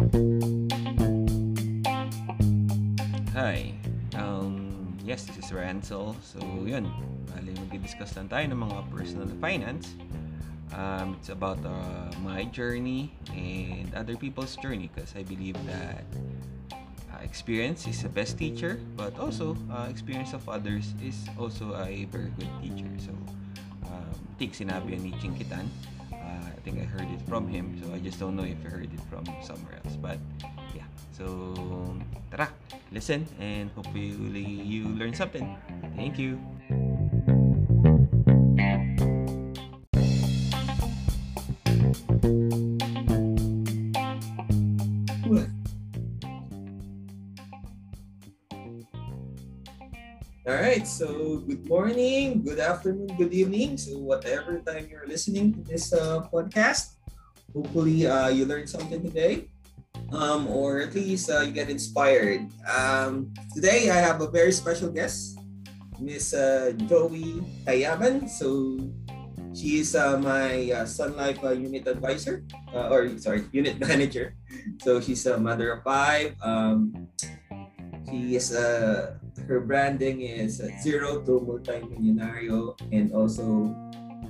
Hi. Um, yes, this is Ransel. So, yun. Bali, mag-discuss lang tayo ng mga personal finance. Um, it's about uh, my journey and other people's journey because I believe that uh, experience is the best teacher but also uh, experience of others is also a very good teacher. So, um, I think sinabi ni Chinkitan. I think I heard it from him. So, I just don't know if I heard it from somewhere else. But, yeah. So, tara, listen and hopefully you learn something. Thank you. So good morning, good afternoon, good evening. So whatever time you're listening to this uh, podcast, hopefully uh, you learned something today, um, or at least uh, you get inspired. Um, today I have a very special guest, Miss uh, Joey Tayaman. So she is uh, my uh, Sun Life uh, unit advisor, uh, or sorry, unit manager. So she's a mother of five. Um, she is uh, her branding is zero to multi-millionario and also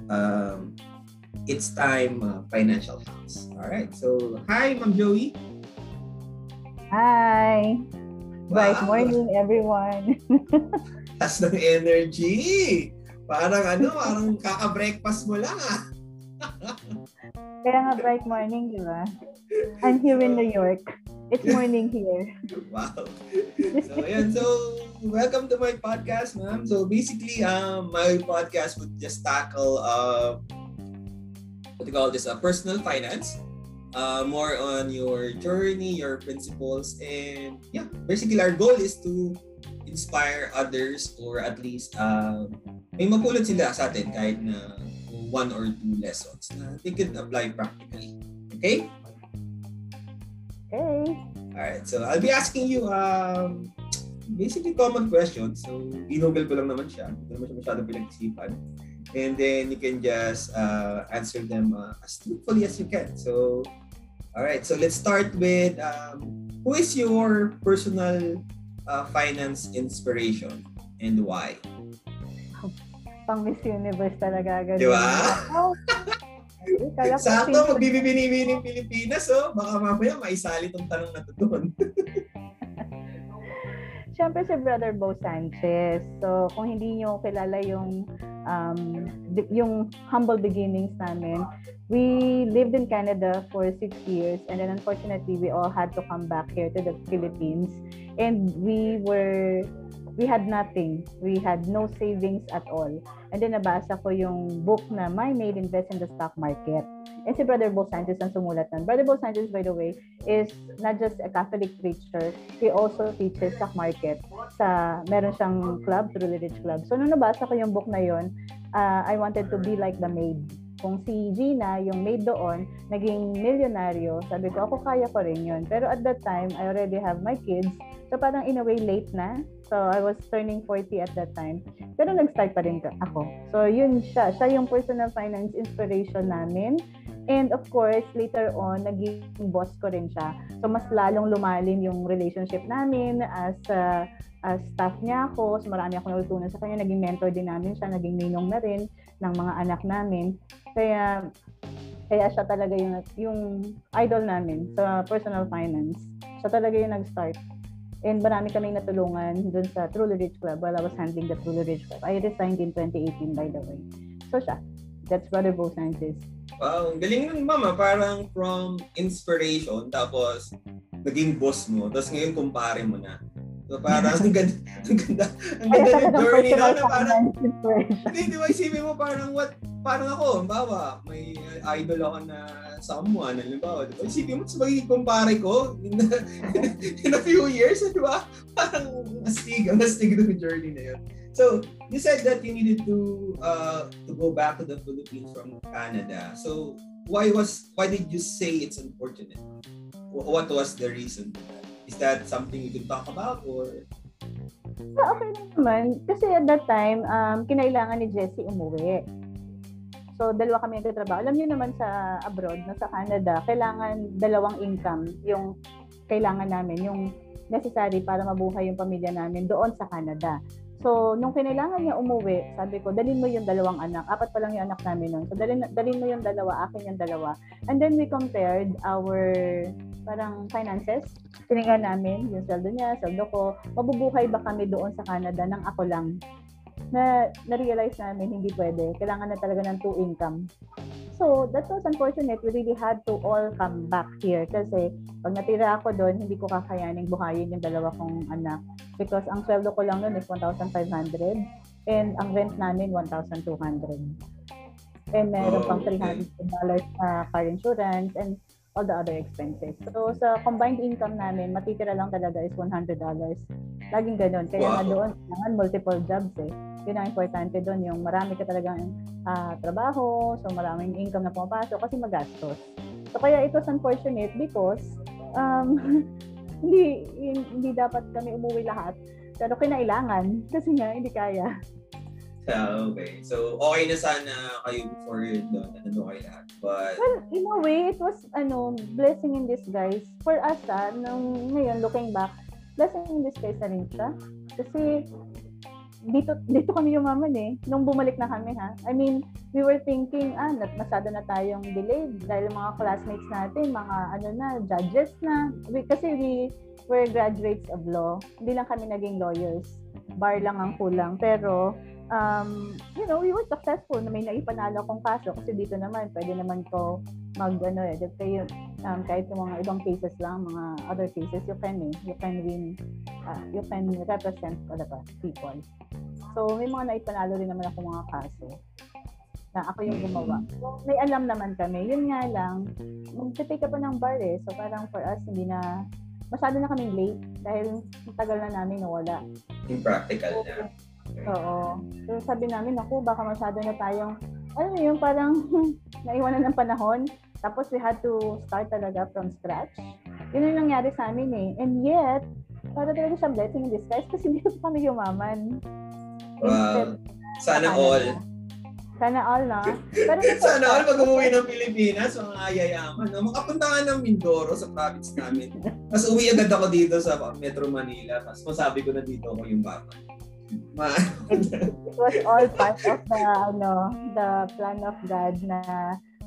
um, it's time uh, financial house. All right. So hi, Ma'am Joey. Hi. Bright Wow. morning, everyone. Tas ng energy. Parang ano, parang kaka-breakfast mo lang ah. Kaya nga bright morning, di ba? I'm here in New York. It's morning here. Wow. So, ayan. So, welcome to my podcast, ma'am. So, basically, um, my podcast would just tackle, uh, what do you call this, uh, personal finance. Uh, more on your journey, your principles, and yeah, basically our goal is to inspire others or at least uh, may mapulot sila sa atin kahit na one or two lessons na they can apply practically. Okay? Okay. Alright, so I'll be asking you um, basically common questions. So, ginugol ko lang naman siya. Hindi naman siya masyadong pinag-isipan. And then you can just uh, answer them uh, as truthfully as you can. So, alright, so let's start with um, who is your personal uh, finance inspiration and why? Pang Miss Universe talaga. Ganun. Di ba? Oh. Ay, kaya Sakto, sino- magbibinibini ng Pilipinas, oh. Baka mamaya maisali tong tanong na to doon. Siyempre si Brother Bo Sanchez. So, kung hindi nyo kilala yung um, yung humble beginnings namin, we lived in Canada for six years and then unfortunately, we all had to come back here to the Philippines and we were we had nothing. We had no savings at all. And then nabasa ko yung book na My Maid Invest in the Stock Market. And si Brother Bo Sanchez ang sumulat nun. Brother Bo Sanchez, by the way, is not just a Catholic preacher, he also teaches stock market sa, meron siyang club, Truly Rich Club. So, nung nabasa ko yung book na yon, uh, I wanted to be like the maid. Kung si Gina, yung maid doon, naging milyonaryo, sabi ko, ako kaya ko rin yun. Pero at that time, I already have my kids. So, parang in a way, late na. So, I was turning 40 at that time. Pero nag-start pa rin ako. So, yun siya. Siya yung personal finance inspiration namin. And of course, later on, naging boss ko rin siya. So, mas lalong lumalim yung relationship namin as uh, as staff niya ako. So, marami akong natutunan sa kanya. Naging mentor din namin siya. Naging ninong na rin ng mga anak namin. Kaya, kaya siya talaga yung, yung idol namin sa personal finance. Siya talaga yung nag-start. And marami kaming natulungan dun sa Truly Rich Club while I was handling the Truly Rich Club. I resigned in 2018, by the way. So siya. That's Brother Bo Sanchez. Wow, galing nun, mama. Parang from inspiration, tapos naging boss mo, tapos ngayon kumpare mo na. So parang ang ganda, ang ganda, ang ganda ng journey na parang, finance inspiration. hindi, di ba isipin mo parang what, parang ako, bawa, may idol ako na someone, halimbawa, di ba? Isipin mo, sa magiging kumpare ko in, in a few years, di ba? Parang astig, ang astig ng journey na yun. So, you said that you needed to uh, to go back to the Philippines from Canada. So, why was why did you say it's unfortunate? Wh- What was the reason for that? Is that something you can talk about or So, okay naman. Kasi at that time, um, kinailangan ni Jessie umuwi. So, dalawa kami nagtatrabaho. Alam niyo naman sa abroad, na sa Canada, kailangan dalawang income yung kailangan namin, yung necessary para mabuhay yung pamilya namin doon sa Canada. So, nung kinailangan niya umuwi, sabi ko, dalin mo yung dalawang anak. Apat pa lang yung anak namin nun. So, dalin, dalin mo yung dalawa, akin yung dalawa. And then we compared our parang finances. Tinignan namin yung sweldo niya, sweldo ko. Mabubuhay ba kami doon sa Canada nang ako lang? Na, na-realize namin hindi pwede. Kailangan na talaga ng two income. So, that was unfortunate. We really had to all come back here kasi pag natira ako doon, hindi ko kakayaning buhayin yung dalawa kong anak. Because ang sweldo ko lang noon is 1,500 and ang rent namin 1,200. And meron Oh, pang okay. $300 na car insurance and all the other expenses. So, sa combined income namin, matitira lang talaga is $100. Laging ganun. Kaya Wow. nga doon, kailangan multiple jobs eh. Yun ang importante doon, yung marami ka talagang ah, trabaho, so maraming income na pumapasok kasi magastos. So kaya it was unfortunate because um, hindi hindi dapat kami umuwi lahat. Pero kinailangan kasi nga hindi kaya. Ah, okay. So, okay na sana kayo before doon. Ano kayo lahat. But, Well, in a way, it was ano, blessing in disguise. For us, ah, nung ngayon, looking back, blessing in disguise na rin siya. Kasi dito dito kami yumaman eh. Nung bumalik na kami ha. I mean, we were thinking, ah, nat masyado na tayong delayed dahil mga classmates natin, mga ano na, judges na. We, kasi we were graduates of law. Hindi lang kami naging lawyers. Bar lang ang kulang. Pero, um, you know, we were successful na may naipanalo kong kaso kasi dito naman, pwede naman ko mag, ano eh, kayo, um, kahit yung mga ibang cases lang, mga other cases, you can eh, you can win, uh, you can represent ano ba, people. So, may mga naipanalo rin naman ako mga kaso na ako yung gumawa. So, may alam naman kami. Yun nga lang, mag-take pa ng bar eh. So, parang for us, hindi na, masyado na kaming late dahil tagal na namin nawala. impractical na. Oo. So sabi namin, ako, baka masyado na tayong, alam mo yun, parang naiwanan ng panahon. Tapos we had to start talaga from scratch. Yun yung nangyari sa amin eh. And yet, para talaga siya blessing in disguise kasi dito kami yumaman. Wow. Sana all. Sana all, no? Pero Sana all pag umuwi ng Pilipinas, mga yayaman. No? Makapunta ka ng Mindoro sa province namin. Tapos uwi agad ako dito sa Metro Manila. Tapos masabi ko na dito ako yung bata. It, was all part of the ano the plan of God na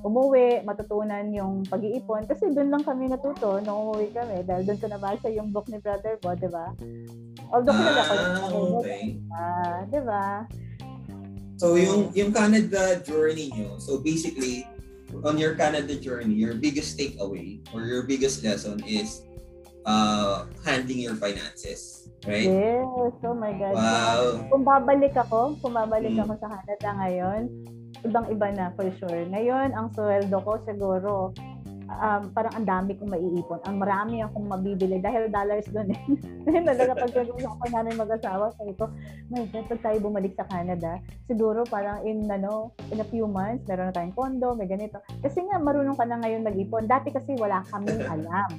umuwi, matutunan yung pag-iipon. Kasi doon lang kami natuto nung umuwi kami dahil doon ko nabasa yung book ni Brother Bo, di ba? Although kilala ko yung ah, Brother Bo, okay. ah, di ba? So yung yung Canada journey nyo, so basically on your Canada journey, your biggest takeaway or your biggest lesson is uh handling your finances, right? Yes, oh my God. Wow. Kung babalik ako, kung babalik Mm. ako sa Canada ngayon, ibang-iba na for sure. Ngayon, ang sweldo ko siguro, um, parang ang dami kong maiipon. Ang marami akong mabibili dahil dollars doon eh. Talaga pag nag-usap ko namin mag-asawa, sabi ko, my God, pag tayo bumalik sa Canada, siguro parang in, ano, in a few months, meron na tayong condo, may ganito. Kasi nga, marunong ka na ngayon mag-ipon. Dati kasi wala kaming alam.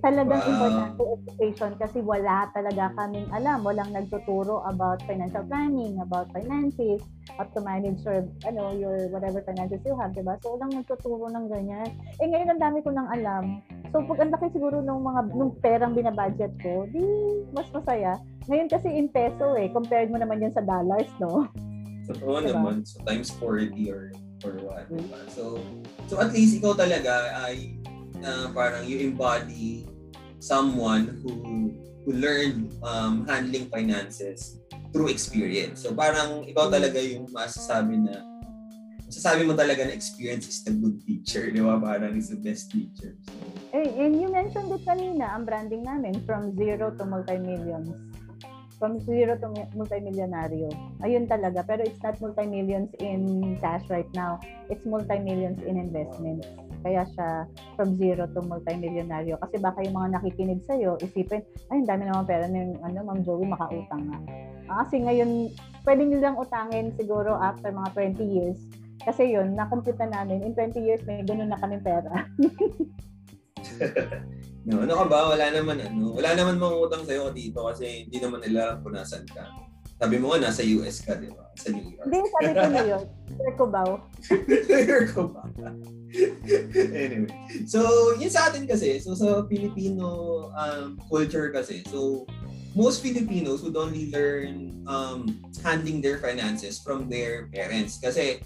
Talagang Wow. importante education kasi wala talaga kaming alam. Walang nagtuturo about financial planning, about finances, how to manage your, ano, your whatever finances you have, diba? So, walang nagtuturo ng ganyan. Eh, ngayon ang dami ko nang alam. So, pag ang laki siguro nung mga, nung perang binabudget ko, di, mas masaya. Ngayon kasi in peso eh, compared mo naman yan sa dollars, no? Totoo Diba? naman. So times 40 or or what, diba? So so at least ikaw talaga ay uh, parang you embody someone who who learned um, handling finances through experience. So parang ikaw talaga yung masasabi na masasabi mo talaga na experience is the good teacher, di ba? Parang is the best teacher. So, Eh, and you mentioned it kanina, ang branding namin, from zero to multi-millions. From zero to mi- multi-millionaryo. Ayun talaga. Pero it's not multi-millions in cash right now. It's multi-millions in investments. Kaya siya from zero to multi-millionaryo. Kasi baka yung mga nakikinig sa'yo, isipin, ay, ang dami naman pera ng ano, Ma'am Joey, makautang nga. Ah, kasi ngayon, pwede nyo lang utangin siguro after mga 20 years. Kasi yun, na-compute na namin. In 20 years, may ganun na kami pera. no, ano ka ba? Wala naman ano. Wala naman mangutang sa'yo dito kasi hindi naman nila alam kung nasan ka. Sabi mo nga, nasa US ka, di ba? Sa New York. Hindi, sabi ko na yun. Sir ko ba? New ko ba? Anyway. So, yun sa atin kasi, so sa Filipino um, culture kasi, so most Filipinos would only learn um, handling their finances from their parents. Kasi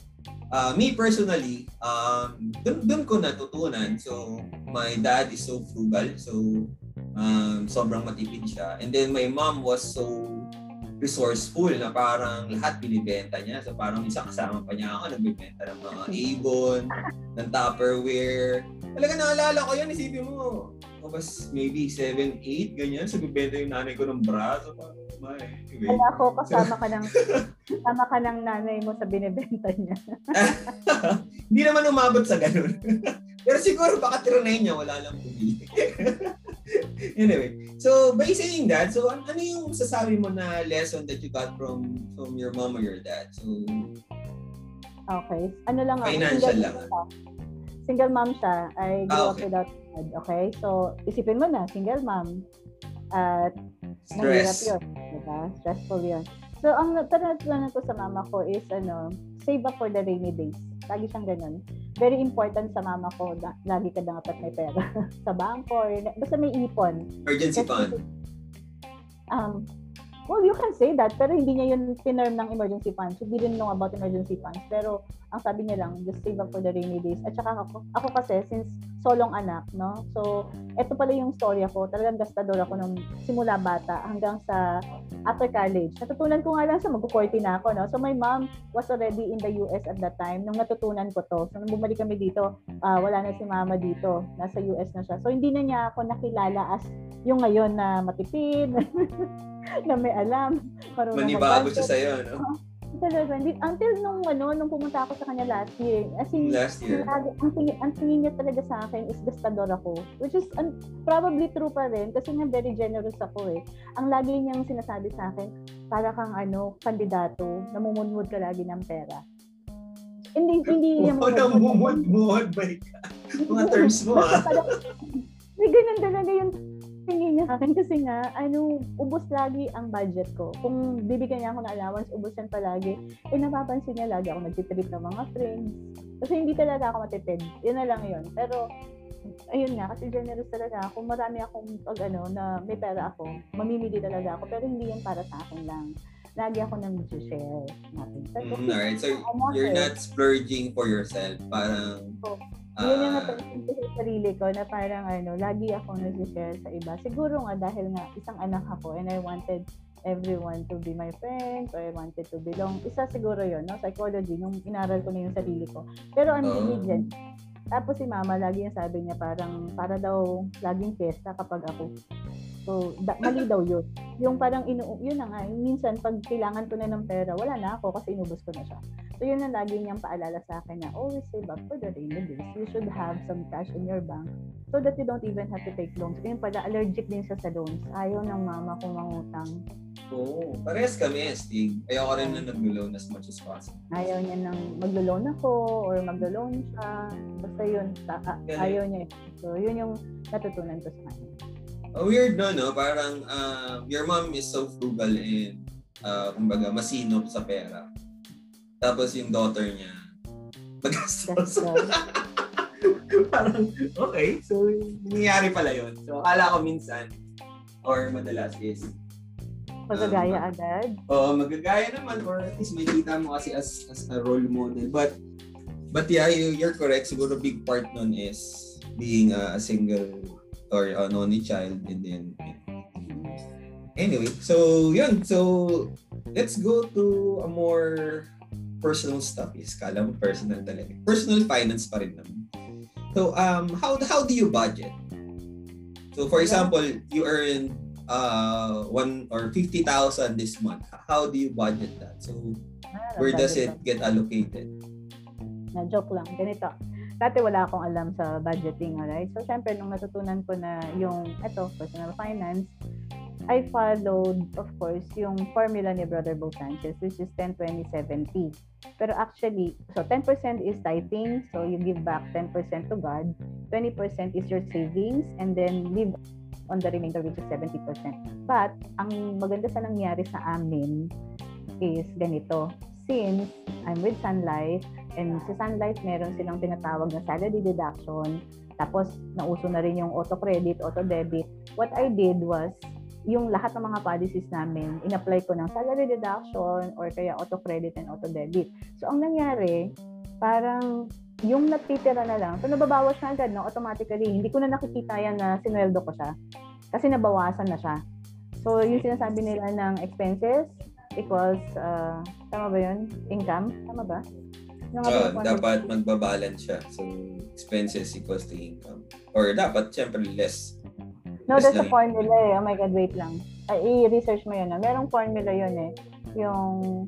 uh, me personally, um, dun, dun ko natutunan. So, my dad is so frugal. So, um, sobrang matipid siya. And then my mom was so resourceful na parang lahat binibenta niya. So parang isa kasama pa niya ako, nagbibenta ng mga Avon, ng Tupperware. Talaga naalala ko yan, isipin mo, was maybe 7, 8, ganyan. So bibenta yung nanay ko ng braso. Parang, my, anyway. Kaya ako, kasama ka ng, kasama ka ng nanay mo sa binibenta niya. Hindi naman umabot sa ganun. Pero siguro baka trinay niya, wala lang bumili. anyway, so by saying that, so ano yung sasabi mo na lesson that you got from from your mom or your dad? So Okay. Ano lang ako, Financial single lang. mom siya. Single mom siya. I grew Ah, up okay. without dad. Okay? So, isipin mo na, single mom. At stress. yun. Diba? Stressful yun. So, ang natutunan ko sa mama ko is, ano, save up for the rainy days. Lagi siyang ganun. Very important sa mama ko, na, lagi ka dapat may pera. sa bangko, or, basta may ipon. Emergency fund. Um, well, you can say that, pero hindi niya yun tinerm ng emergency funds. She didn't know about emergency funds. Pero, ang sabi niya lang, just save up for the rainy days. At saka ako, ako kasi, since solong anak, no? So, eto pala yung story ako. Talagang gastador ako nung simula bata hanggang sa after college. Natutunan ko nga lang siya, mag-40 na ako, no? So, my mom was already in the US at that time nung natutunan ko to. So, nung bumalik kami dito, ah, wala na si mama dito. Nasa US na siya. So, hindi na niya ako nakilala as yung ngayon na matipid, na may alam. Manibago siya sa'yo, no? Talaga, hindi, until nung ano, nung pumunta ako sa kanya last year, as in, Last year. lagi- ang, tingin, ang tingin niya talaga sa akin is gastador ako. Which is un- probably true pa rin kasi nga very generous ako eh. Ang lagi niyang sinasabi sa akin, para kang ano, kandidato, namumunmud ka lagi ng pera. Hindi, hindi niya Oh, namumod-mud ba ka? Mga terms mo, ah. May ganun talaga yung tingin niya akin kasi nga, ano, ubos lagi ang budget ko. Kung bibigyan niya ako ng allowance, ubos yan palagi. Eh, napapansin niya lagi ako nagtitrip ng mga friends. Kasi hindi talaga ako matipid. Yun na lang yun. Pero, ayun nga, kasi generous talaga ako. Marami akong, pag ano, na may pera ako, mamimili talaga ako. Pero hindi yan para sa akin lang. Lagi ako nang share natin. Pero, Mm, alright. So, you're not splurging for yourself. Parang, yun yung ah, napansin ko sa sarili ko na parang ano, lagi ako nag-share sa iba. Siguro nga dahil nga isang anak ako and I wanted everyone to be my friends or I wanted to belong. Isa siguro yon no? Psychology, nung inaral ko na yung sarili ko. Pero I'm Oo. diligent. Tapos si mama, lagi yung sabi niya parang para daw laging fiesta kapag ako. So, da- mali daw yun. Yung parang, inu- yun na nga, minsan pag kailangan ko na ng pera, wala na ako kasi inubos ko na siya. So, yun ang lagi niyang paalala sa akin na always save up for the rainy days. You should have some cash in your bank so that you don't even have to take loans. Yun pala, allergic din siya sa loans. Ayaw ng mama ko mangutang. Oo. Parehas kami, Stig. Ayoko rin na nag-loan as much as possible. Ayaw niya nang maglo-loan ako or maglo-loan siya. Basta yun, ta- ayaw niya. So, yun yung natutunan ko sa kanya. Weird no, no? Parang um, your mom is so frugal and uh, kumbaga masinop sa pera. Tapos yung daughter niya, magastos. Parang, okay. So, nangyayari pala yun. So, akala ko minsan, or madalas is, pagagaya agad. Oo, magagaya naman or at least may kita mo kasi as as a role model. But but yeah, you, you're correct. Siguro big part nun is being a, a single or an only child and then anyway, so yun. So let's go to a more personal stuff. Is kala mo personal talaga. Personal finance pa rin naman. So um how how do you budget? So for example, you earn uh one or 50,000 this month. How do you budget that? So Ah, where does it get allocated? na joke lang. Ganito. Dati wala akong alam sa budgeting, alright? So, syempre, nung natutunan ko na yung, eto, personal finance, I followed, of course, yung formula ni Brother Bo Sanchez, which is 10-20-70. Pero actually, so 10% is tithing, so you give back 10% to God, 20% is your savings, and then leave on the remainder which is 70%. But, ang maganda sa nangyari sa amin, is ganito. Since I'm with Sun Life, and sa Sun Life meron silang tinatawag na salary deduction, tapos nauso na rin yung auto credit, auto debit. What I did was, yung lahat ng mga policies namin, in-apply ko ng salary deduction or kaya auto credit and auto debit. So, ang nangyari, parang yung natitira na lang, so nababawas na agad, no? automatically. Hindi ko na nakikita yan na sinweldo ko siya. Kasi nabawasan na siya. So, yung sinasabi nila ng expenses equals, uh, tama ba yun? Income? Tama ba? Yung Ah, mga- dapat magbabalance siya. So, expenses equals to income. Or dapat, syempre, less. No, Yes there's a formula eh. Oh my God, wait lang. Ay, i-research mo yun. Ah. Merong formula yun eh. Yung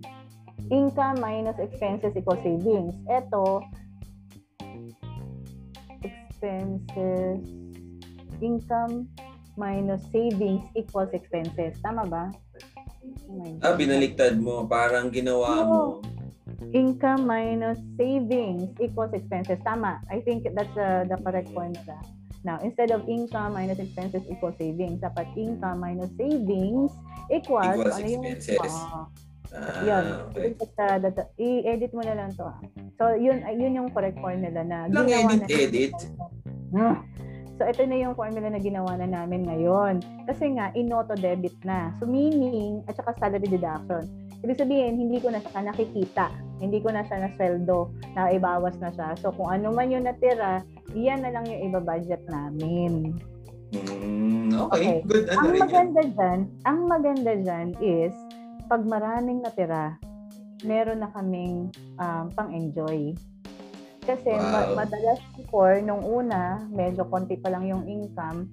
income minus expenses equals savings. Ito, expenses, income minus savings equals expenses. Tama ba? Oh Ah, binaliktad mo. Parang ginawa mo. Income minus savings equals expenses. Tama. I think that's uh, the correct formula. Now, instead of income minus expenses equals savings, dapat income minus savings equals, Equals ano yung, expenses. Oo. Ah, yun. okay. Data- I-edit mo na lang to. ah. So, yun, yun yung correct formula na Lang ginawa edit, na edit. Ah. So, ito na yung formula na ginawa na namin ngayon. Kasi nga, in-auto debit na. So, meaning, at saka salary deduction. Ibig sabihin, hindi ko na siya nakikita. Hindi ko na siya na sweldo, na ibawas na siya. So, kung ano man yung natira, yan na lang yung iba-budget namin. Mm, okay. Okay. Good. Ano ang maganda dyan, ang maganda dyan is, pag maraming natira, meron na kaming um, pang-enjoy. Kasi ma- Wow. madalas before, nung una, medyo konti pa lang yung income,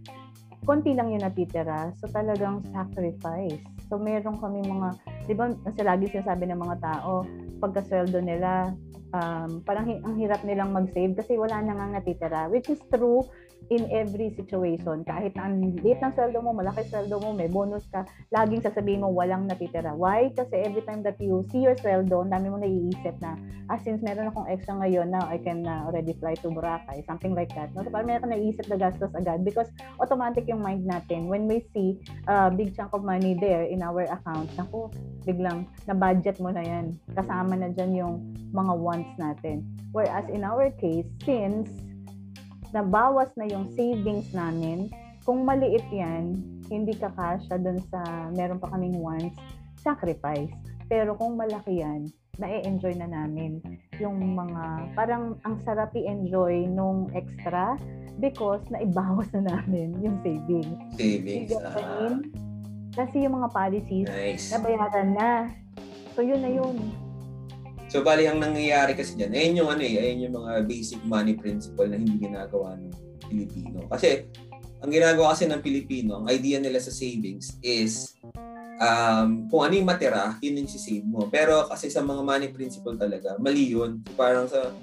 konti lang yung natitira. So talagang sacrifice. So meron kami mga, di ba, lagi sinasabi ng mga tao, pagkasweldo nila, um, parang hi- ang hirap nilang mag-save kasi wala na nga natitira. Which is true in every situation. Kahit ang liit ng sweldo mo, malaki sweldo mo, may bonus ka, laging sasabihin mo walang natitira. Why? Kasi every time that you see your sweldo, ang dami mo naiisip na, ah, since meron akong extra ngayon, now I can uh, already fly to Boracay, something like that. No? So, parang meron ka naiisip na gastos agad because automatic yung mind natin. When we see a big chunk of money there in our account, naku, biglang na-budget mo na yan. Kasama na dyan yung mga wants natin. Whereas in our case, since nabawas na yung savings namin, kung maliit yan, hindi kakasya dun sa meron pa kaming wants, sacrifice. Pero kung malaki yan, na-enjoy na namin yung mga, parang ang sarap i-enjoy nung extra because naibawas na namin yung savings. Savings. What I Ah? Kasi yung mga policies, nice. nabayaran na. So yun na yun. So, bali, ang nangyayari kasi dyan, ayun yung ano eh, ayun yung mga basic money principle na hindi ginagawa ng Pilipino. Kasi, ang ginagawa kasi ng Pilipino, ang idea nila sa savings is um, kung ano yung matira, yun yung save mo. Pero kasi sa mga money principle talaga, mali yun. So, parang sa,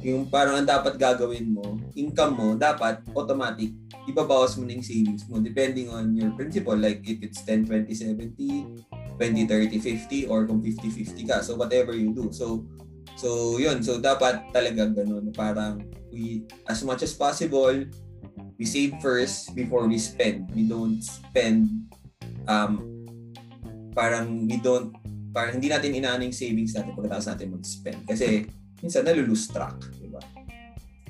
yung parang ang dapat gagawin mo, income mo, dapat automatic, ibabawas mo na yung savings mo depending on your principle. Like if it's 10, 20, 70, 20, 30, 50 or kung 50, 50 ka. So whatever you do. So so yun. So dapat talaga ganun. Parang we as much as possible we save first before we spend. We don't spend um parang we don't parang hindi natin inaano yung savings natin pagkatapos natin mag-spend. Kasi minsan nalulose track?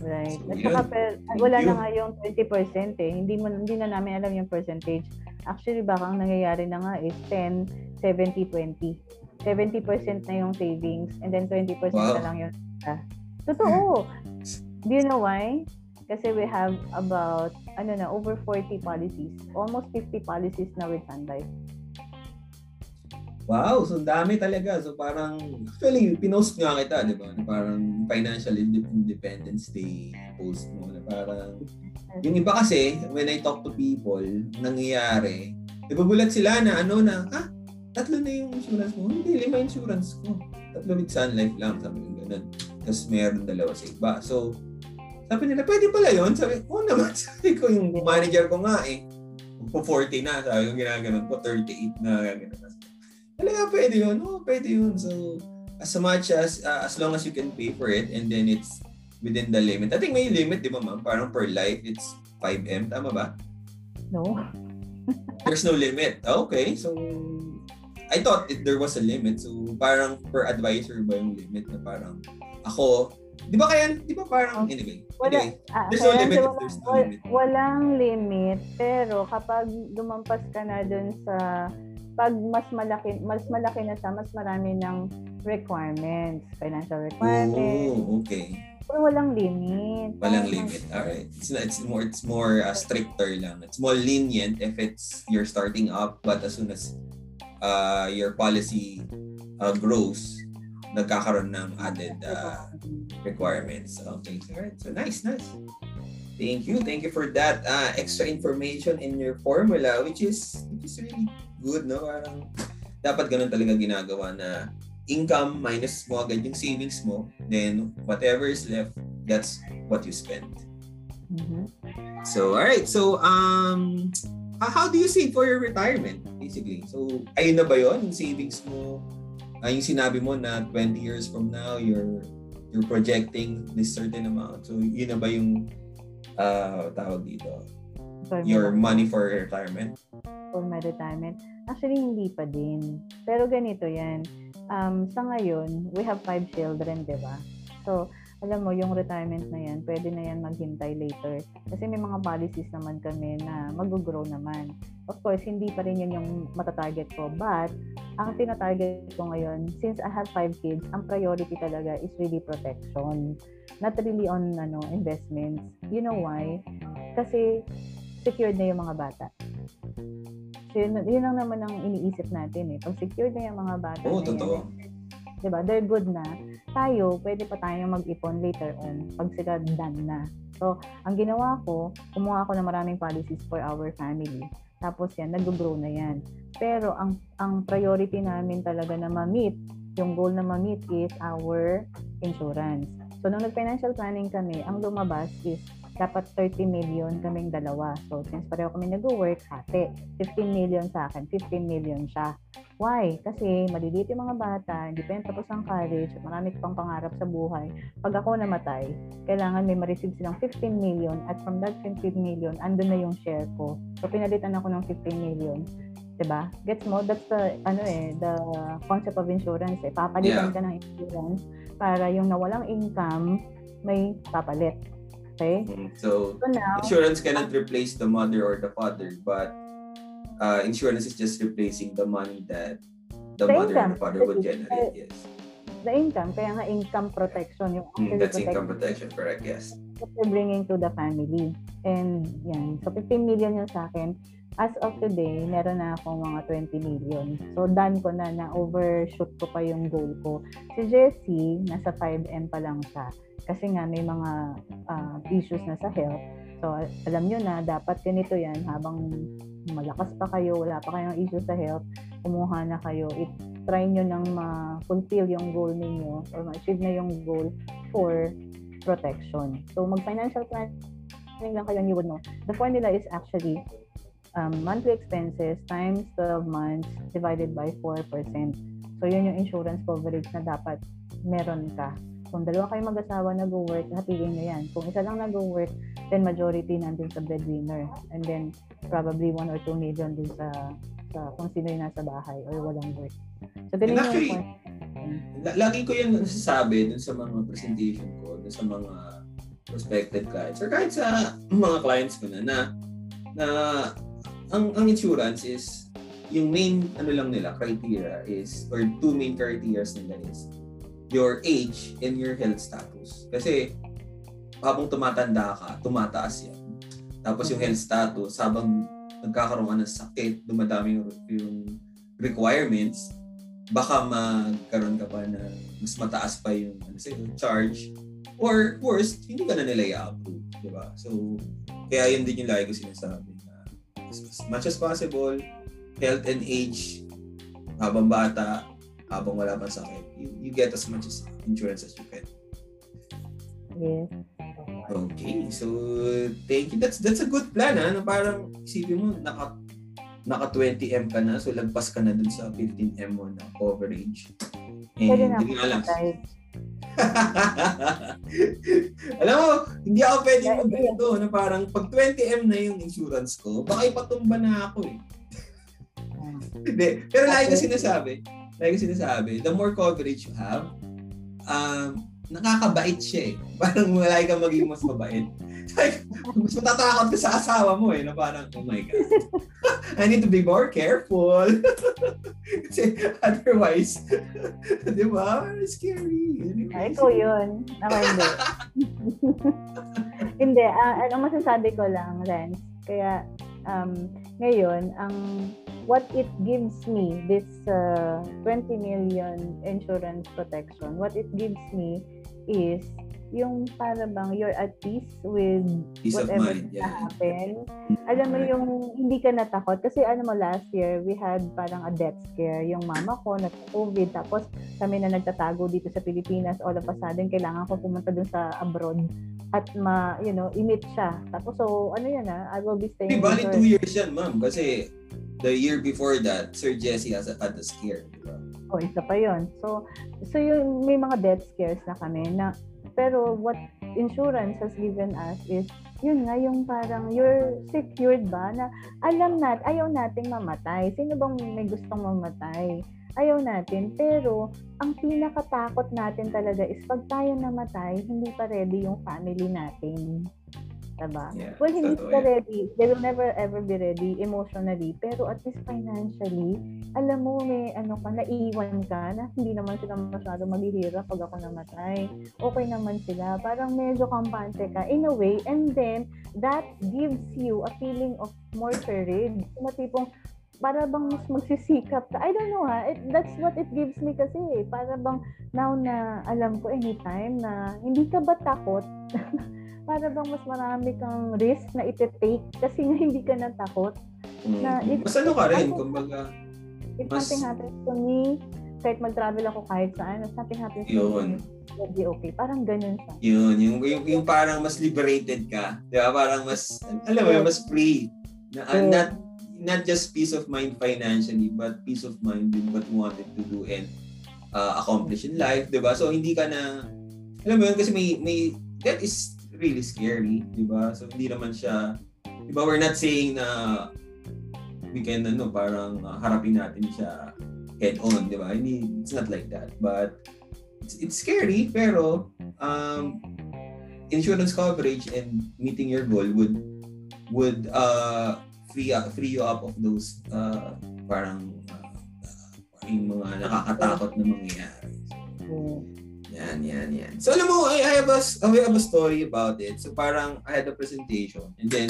Right. So, At saka, per- wala you. na nga yung 20% eh. Hindi, mo, hindi na namin alam yung percentage. Actually, baka ang nangyayari na nga is 10, 70, 20. 70% na yung savings and then 20% Wow. na lang yung ah. Totoo. Do you know why? Kasi we have about, ano na, over 40 policies. Almost 50 policies na with Sun Life. Wow, so dami talaga. So parang, actually, pinost nga kita, di ba? Parang Financial Inde- Independence Day post mo. Na parang, yung iba kasi, when I talk to people, nangyayari, nagugulat sila na ano na, ah, tatlo na yung insurance mo. Hindi, lima insurance ko. Tatlo with Sun Life lang, sabi ko ganun. Tapos meron dalawa sa iba. So, sabi nila, pwede pala yun. Sabi, oo naman. Sabi ko, yung manager ko nga eh, po 40 na, sabi ko ginaganon ko, 38 na, gano'n. Talaga pwede yun. Oo, pwede yun. So, as much as, uh, as long as you can pay for it and then it's within the limit. I think may limit, di ba ma'am? Parang per life, it's 5M. Tama ba? No? There's no limit. Okay. So, I thought it, there was a limit. So, parang per advisor ba yung limit na parang ako, di ba kaya, di ba parang, anyway, Wala, anyway, ah, there's no limit walang- there's no limit. Walang limit, pero kapag lumampas ka na dun sa pag mas malaki mas malaki na siya, mas marami ng requirements, financial requirements. Oh, okay. Pero walang limit. Walang limit. All right. It's it's more it's more uh, stricter lang. It's more lenient if it's you're starting up but as soon as uh, your policy uh, grows, nagkakaroon ng added uh, requirements. Okay. All right. So nice, nice. Thank you. Thank you for that uh, extra information in your formula which is which is really good, no? Parang dapat ganun talaga ginagawa na income minus mo agad yung savings mo, then whatever is left, that's what you spend. Mhm. So, all right. So, um, how, do you save for your retirement, basically? So, ayun na ba yun? Yung savings mo, ah, yung sinabi mo na 20 years from now, you're you're projecting this certain amount. So, yun na ba yung uh, tawag dito? For Your money for retirement? for my retirement. Actually, hindi pa din. Pero ganito yan. Um, sa ngayon, we have five children, di ba? So, alam mo, yung retirement na yan, pwede na yan maghintay later. Kasi may mga policies naman kami na mag-grow naman. Of course, hindi pa rin yun yung matatarget ko. But, ang tinatarget ko ngayon, since I have five kids, ang priority talaga is really protection. Not really on ano investments. You know why? Kasi secured na yung mga bata. So, yun, yun lang naman ang iniisip natin eh. Pag secured na yung mga bata Oo, na totoo. yan, diba, they're good na. Tayo, pwede pa tayong mag-ipon later on pag sila done na. So, ang ginawa ko, kumuha ako ng maraming policies for our family. Tapos yan, nag-grow na yan. Pero ang ang priority namin talaga na ma-meet, yung goal na ma-meet is our insurance. So, nung nag-financial planning kami, ang lumabas is dapat 30 million kaming dalawa. So, since pareho kami nag-work, hati. 15 million sa akin, 15 million siya. Why? Kasi maliliit yung mga bata, hindi pa yan tapos ang college, marami pang pangarap sa buhay. Pag ako namatay, kailangan may ma-receive silang 15 million at from that 15 million, andun na yung share ko. So, pinalitan ako ng 15 million. 'Di ba? Gets mo? That's the, ano eh, the concept of insurance eh. Papalitan Yeah. ka ng insurance para yung nawalang income, may papalit. Okay? So, So now, insurance cannot replace the mother or the father, but uh, insurance is just replacing the money that the The mother and the father would generate. Yes. the income, kaya nga income protection, yung Mm, that's income protection protection, correct? Yes. that we're bringing to the family. And yan, so 15 million yung sa akin. As of today, meron na akong mga 20 million. So, done ko na, na-overshoot ko pa yung goal ko. Si Jessie, nasa 5M pa lang siya. Kasi nga, may mga ah, issues na sa health. So, al- alam nyo na, dapat ganito yan, habang malakas pa kayo, wala pa kayong issues sa health, kumuha na kayo. It, try nyo nang ma-fulfill yung goal ninyo or ma-achieve na yung goal for protection. So, mag-financial planning lang kayo and you would. The formula is actually um, monthly expenses times 12 months divided by 4%. So, yun yung insurance coverage na dapat meron ka. Kung dalawa kayo mag-asawa nag-work, hatiin nyo yan. Kung isa lang nag-work, then majority nandun sa breadwinner. And then, probably 1 or 2 million dun sa, sa kung sino yung nasa bahay or walang work. So, ganun yung actually, point. La- lagi ko yan nasasabi dun sa mga presentation ko, dun sa mga prospective clients, or kahit sa mga clients ko na, na, na ang, ang insurance is, yung main, ano lang nila, criteria is, or two main criteria nila is, your age and your health status. Kasi, habang tumatanda ka, tumataas yan. Tapos yung health status, habang nagkakaroon ka ng sakit, dumadami yung, yung requirements, baka magkaroon ka pa na mas mataas pa yung ano sa'yo, charge. Or worst, hindi ka na nila i-approve. Di ba? So, kaya yun din yung lagi ko sinasabi na as much as possible, health and age, habang bata, habang wala pang sakit, you, you get as much as insurance as you can. Yes. Okay, so thank you. That's that's a good plan ha, na parang isipin mo naka naka 20M ka na, so lagpas ka na dun sa 15M mo na coverage. And Pwede na. Tayo. Alam mo, hindi ako pwede mag ganito na parang pag 20M na yung insurance ko, baka ipatumba na ako eh. Hindi. Pero lagi ko sinasabi, like sinasabi, the more coverage you have, um, nakakabait siya eh. Parang malay kang maging mas mabait. Like, mas matatakot ka sa asawa mo eh, na parang, oh my God. I need to be more careful. Kasi otherwise, di ba? Scary. Ay, ikaw yun. Ako hindi. hindi. Uh, ang masasabi ko lang, Renz, kaya um, ngayon, ang what it gives me, this uh, 20 million insurance protection, what it gives me is yung para bang you're at peace with Peace whatever mind, yeah. happen. Alam mo yung hindi ka natakot. Kasi ano mo last year, we had parang a death scare. Yung mama ko nag-COVID. Tapos kami na nagtatago dito sa Pilipinas. All of a sudden, kailangan ko pumunta dun sa abroad at ma, you know, imit siya. Tapos so, ano yan ah, I will be staying Hey, bali with her. two years yan, ma'am. Kasi the year before that, Sir Jesse has had a scare. Di ba? Oh, isa pa yon. So, so yung may mga death scares na kami na pero what insurance has given us is yun nga yung parang you're secured ba na alam nat ayaw nating mamatay. Sino bang may gustong mamatay? Ayaw natin. Pero ang pinakatakot natin talaga is pag tayo namatay, hindi pa ready yung family natin. Diba? Yeah, Well, hindi yan. ready. They will never ever be ready emotionally. Pero at least financially, alam mo, may ano ka, naiwan ka na hindi naman sila masyado maghihirap pag ako namatay. Okay naman sila. Parang medyo kampante ka in a way. And then, that gives you a feeling of more courage. Na tipong, para bang mas magsisikap ka. I don't know ha. It, that's what it gives me kasi eh. Para bang now na alam ko anytime na hindi ka ba takot? para bang mas marami kang risk na iti-take kasi nga hindi ka. Na Mm. if- Mas ano ka rin, kumbaga, If Mas- something happens to me, kahit mag-travel ako kahit saan, if something happens to Yun. me, will be okay. Parang ganun siya. yun, yung, yung, yung parang mas liberated ka. Di ba? Parang mas, alam mo mas free. Na, uh, Yeah. not, not just peace of mind financially, but peace of mind with what you wanted to do and uh, accomplish in life, di ba? So, hindi ka na, alam mo yun, kasi may, may, that is really scary, di ba? So, hindi naman siya, di ba, we're not saying na we can, ano, parang uh, harapin natin siya head on, di ba? Hindi, it's not like that. But, it's, it's scary, pero, um, insurance coverage and meeting your goal would, would, uh, free, up, free you up of those, uh, parang, uh, yung mga nakakatakot na mangyayari. Yan, yan, yan. So alam mo, I, have a, I have a story about it. So parang I had a presentation. And then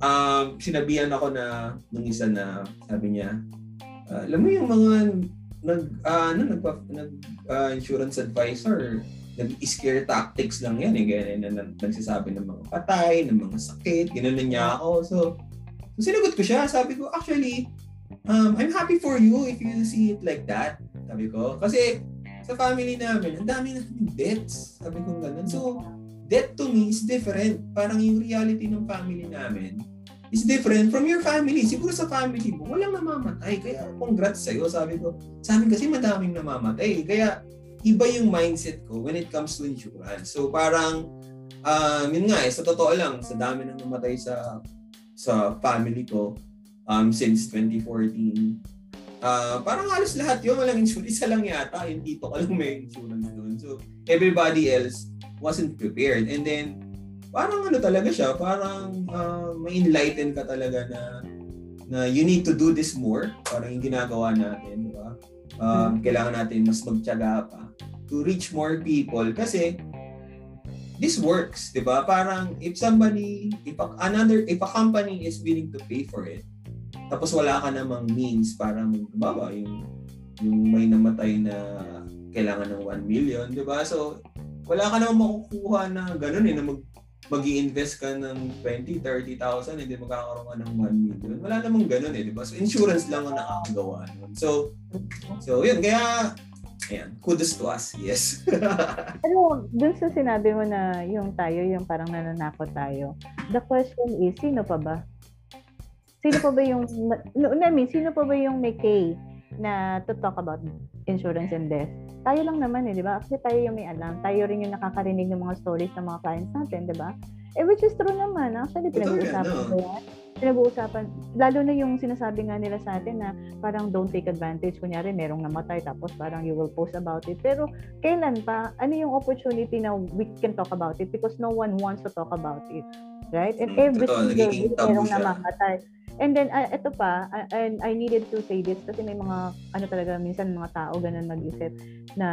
um, sinabihan ako na ng isa na sabi niya, ah, alam mo yung mga nag ah, ano nag, nag ah, insurance advisor nag-scare tactics lang yan eh ganyan na, nagsasabi ng mga patay ng mga sakit ginanon niya ako. So, so sinagot ko siya. Sabi ko actually um, I'm happy for you if you see it like that. Sabi ko. Kasi sa family namin, ang dami na debts. Sabi ko ganun. So, debt to me is different. Parang yung reality ng family namin is different from your family. Siguro sa family mo, walang namamatay. Kaya congrats sa'yo. Sabi ko, sa amin kasi madaming namamatay. Kaya iba yung mindset ko when it comes to insurance. So parang, um, yun nga eh, sa totoo lang, sa dami nang namatay sa sa family ko um, since 2014, Ah, parang halos lahat yun, walang insurance. Isa lang yata, yung tito ko lang may insurance doon. So, everybody else wasn't prepared. And then, parang ano talaga siya, parang uh, may enlighten ka talaga na na you need to do this more. Parang yung ginagawa natin, di ba? Um, kailangan natin mas magtiyaga pa to reach more people kasi this works, di ba? Parang if somebody, if a, another, if a company is willing to pay for it, tapos wala ka namang means para magbaba yung yung may namatay na kailangan ng 1 million, 'di ba? So wala ka namang makukuha na ganun eh na mag mag invest ka ng 20, 30,000 hindi magkakaroon ka ng 1 million. Wala namang ganun eh, 'di ba? So insurance lang ang nakakagawa nun. So so yun kaya ayan, kudos to us. Yes. Pero dun sa sinabi mo na yung tayo, yung parang nananakot tayo, the question is, sino pa ba? Sino pa ba yung, no, I mean, sino pa ba yung may K na to talk about insurance and death? Tayo lang naman eh, di ba? Kasi tayo yung may alam. Tayo rin yung nakakarinig ng mga stories ng mga clients natin, di ba? Eh, which is true naman. Actually, pinag-uusapan ko yan. pinag-uusapan, lalo na yung sinasabi nga nila sa atin na parang don't take advantage. Kunyari, merong namatay, tapos parang you will post about it. Pero kailan pa, ano yung opportunity na we can talk about it because no one wants to talk about it. Right? And Mm, every totoo, single tabu merong namamatay. And then, uh, ito pa, uh, and I needed to say this kasi may mga, ano talaga, minsan mga tao ganun mag-isip na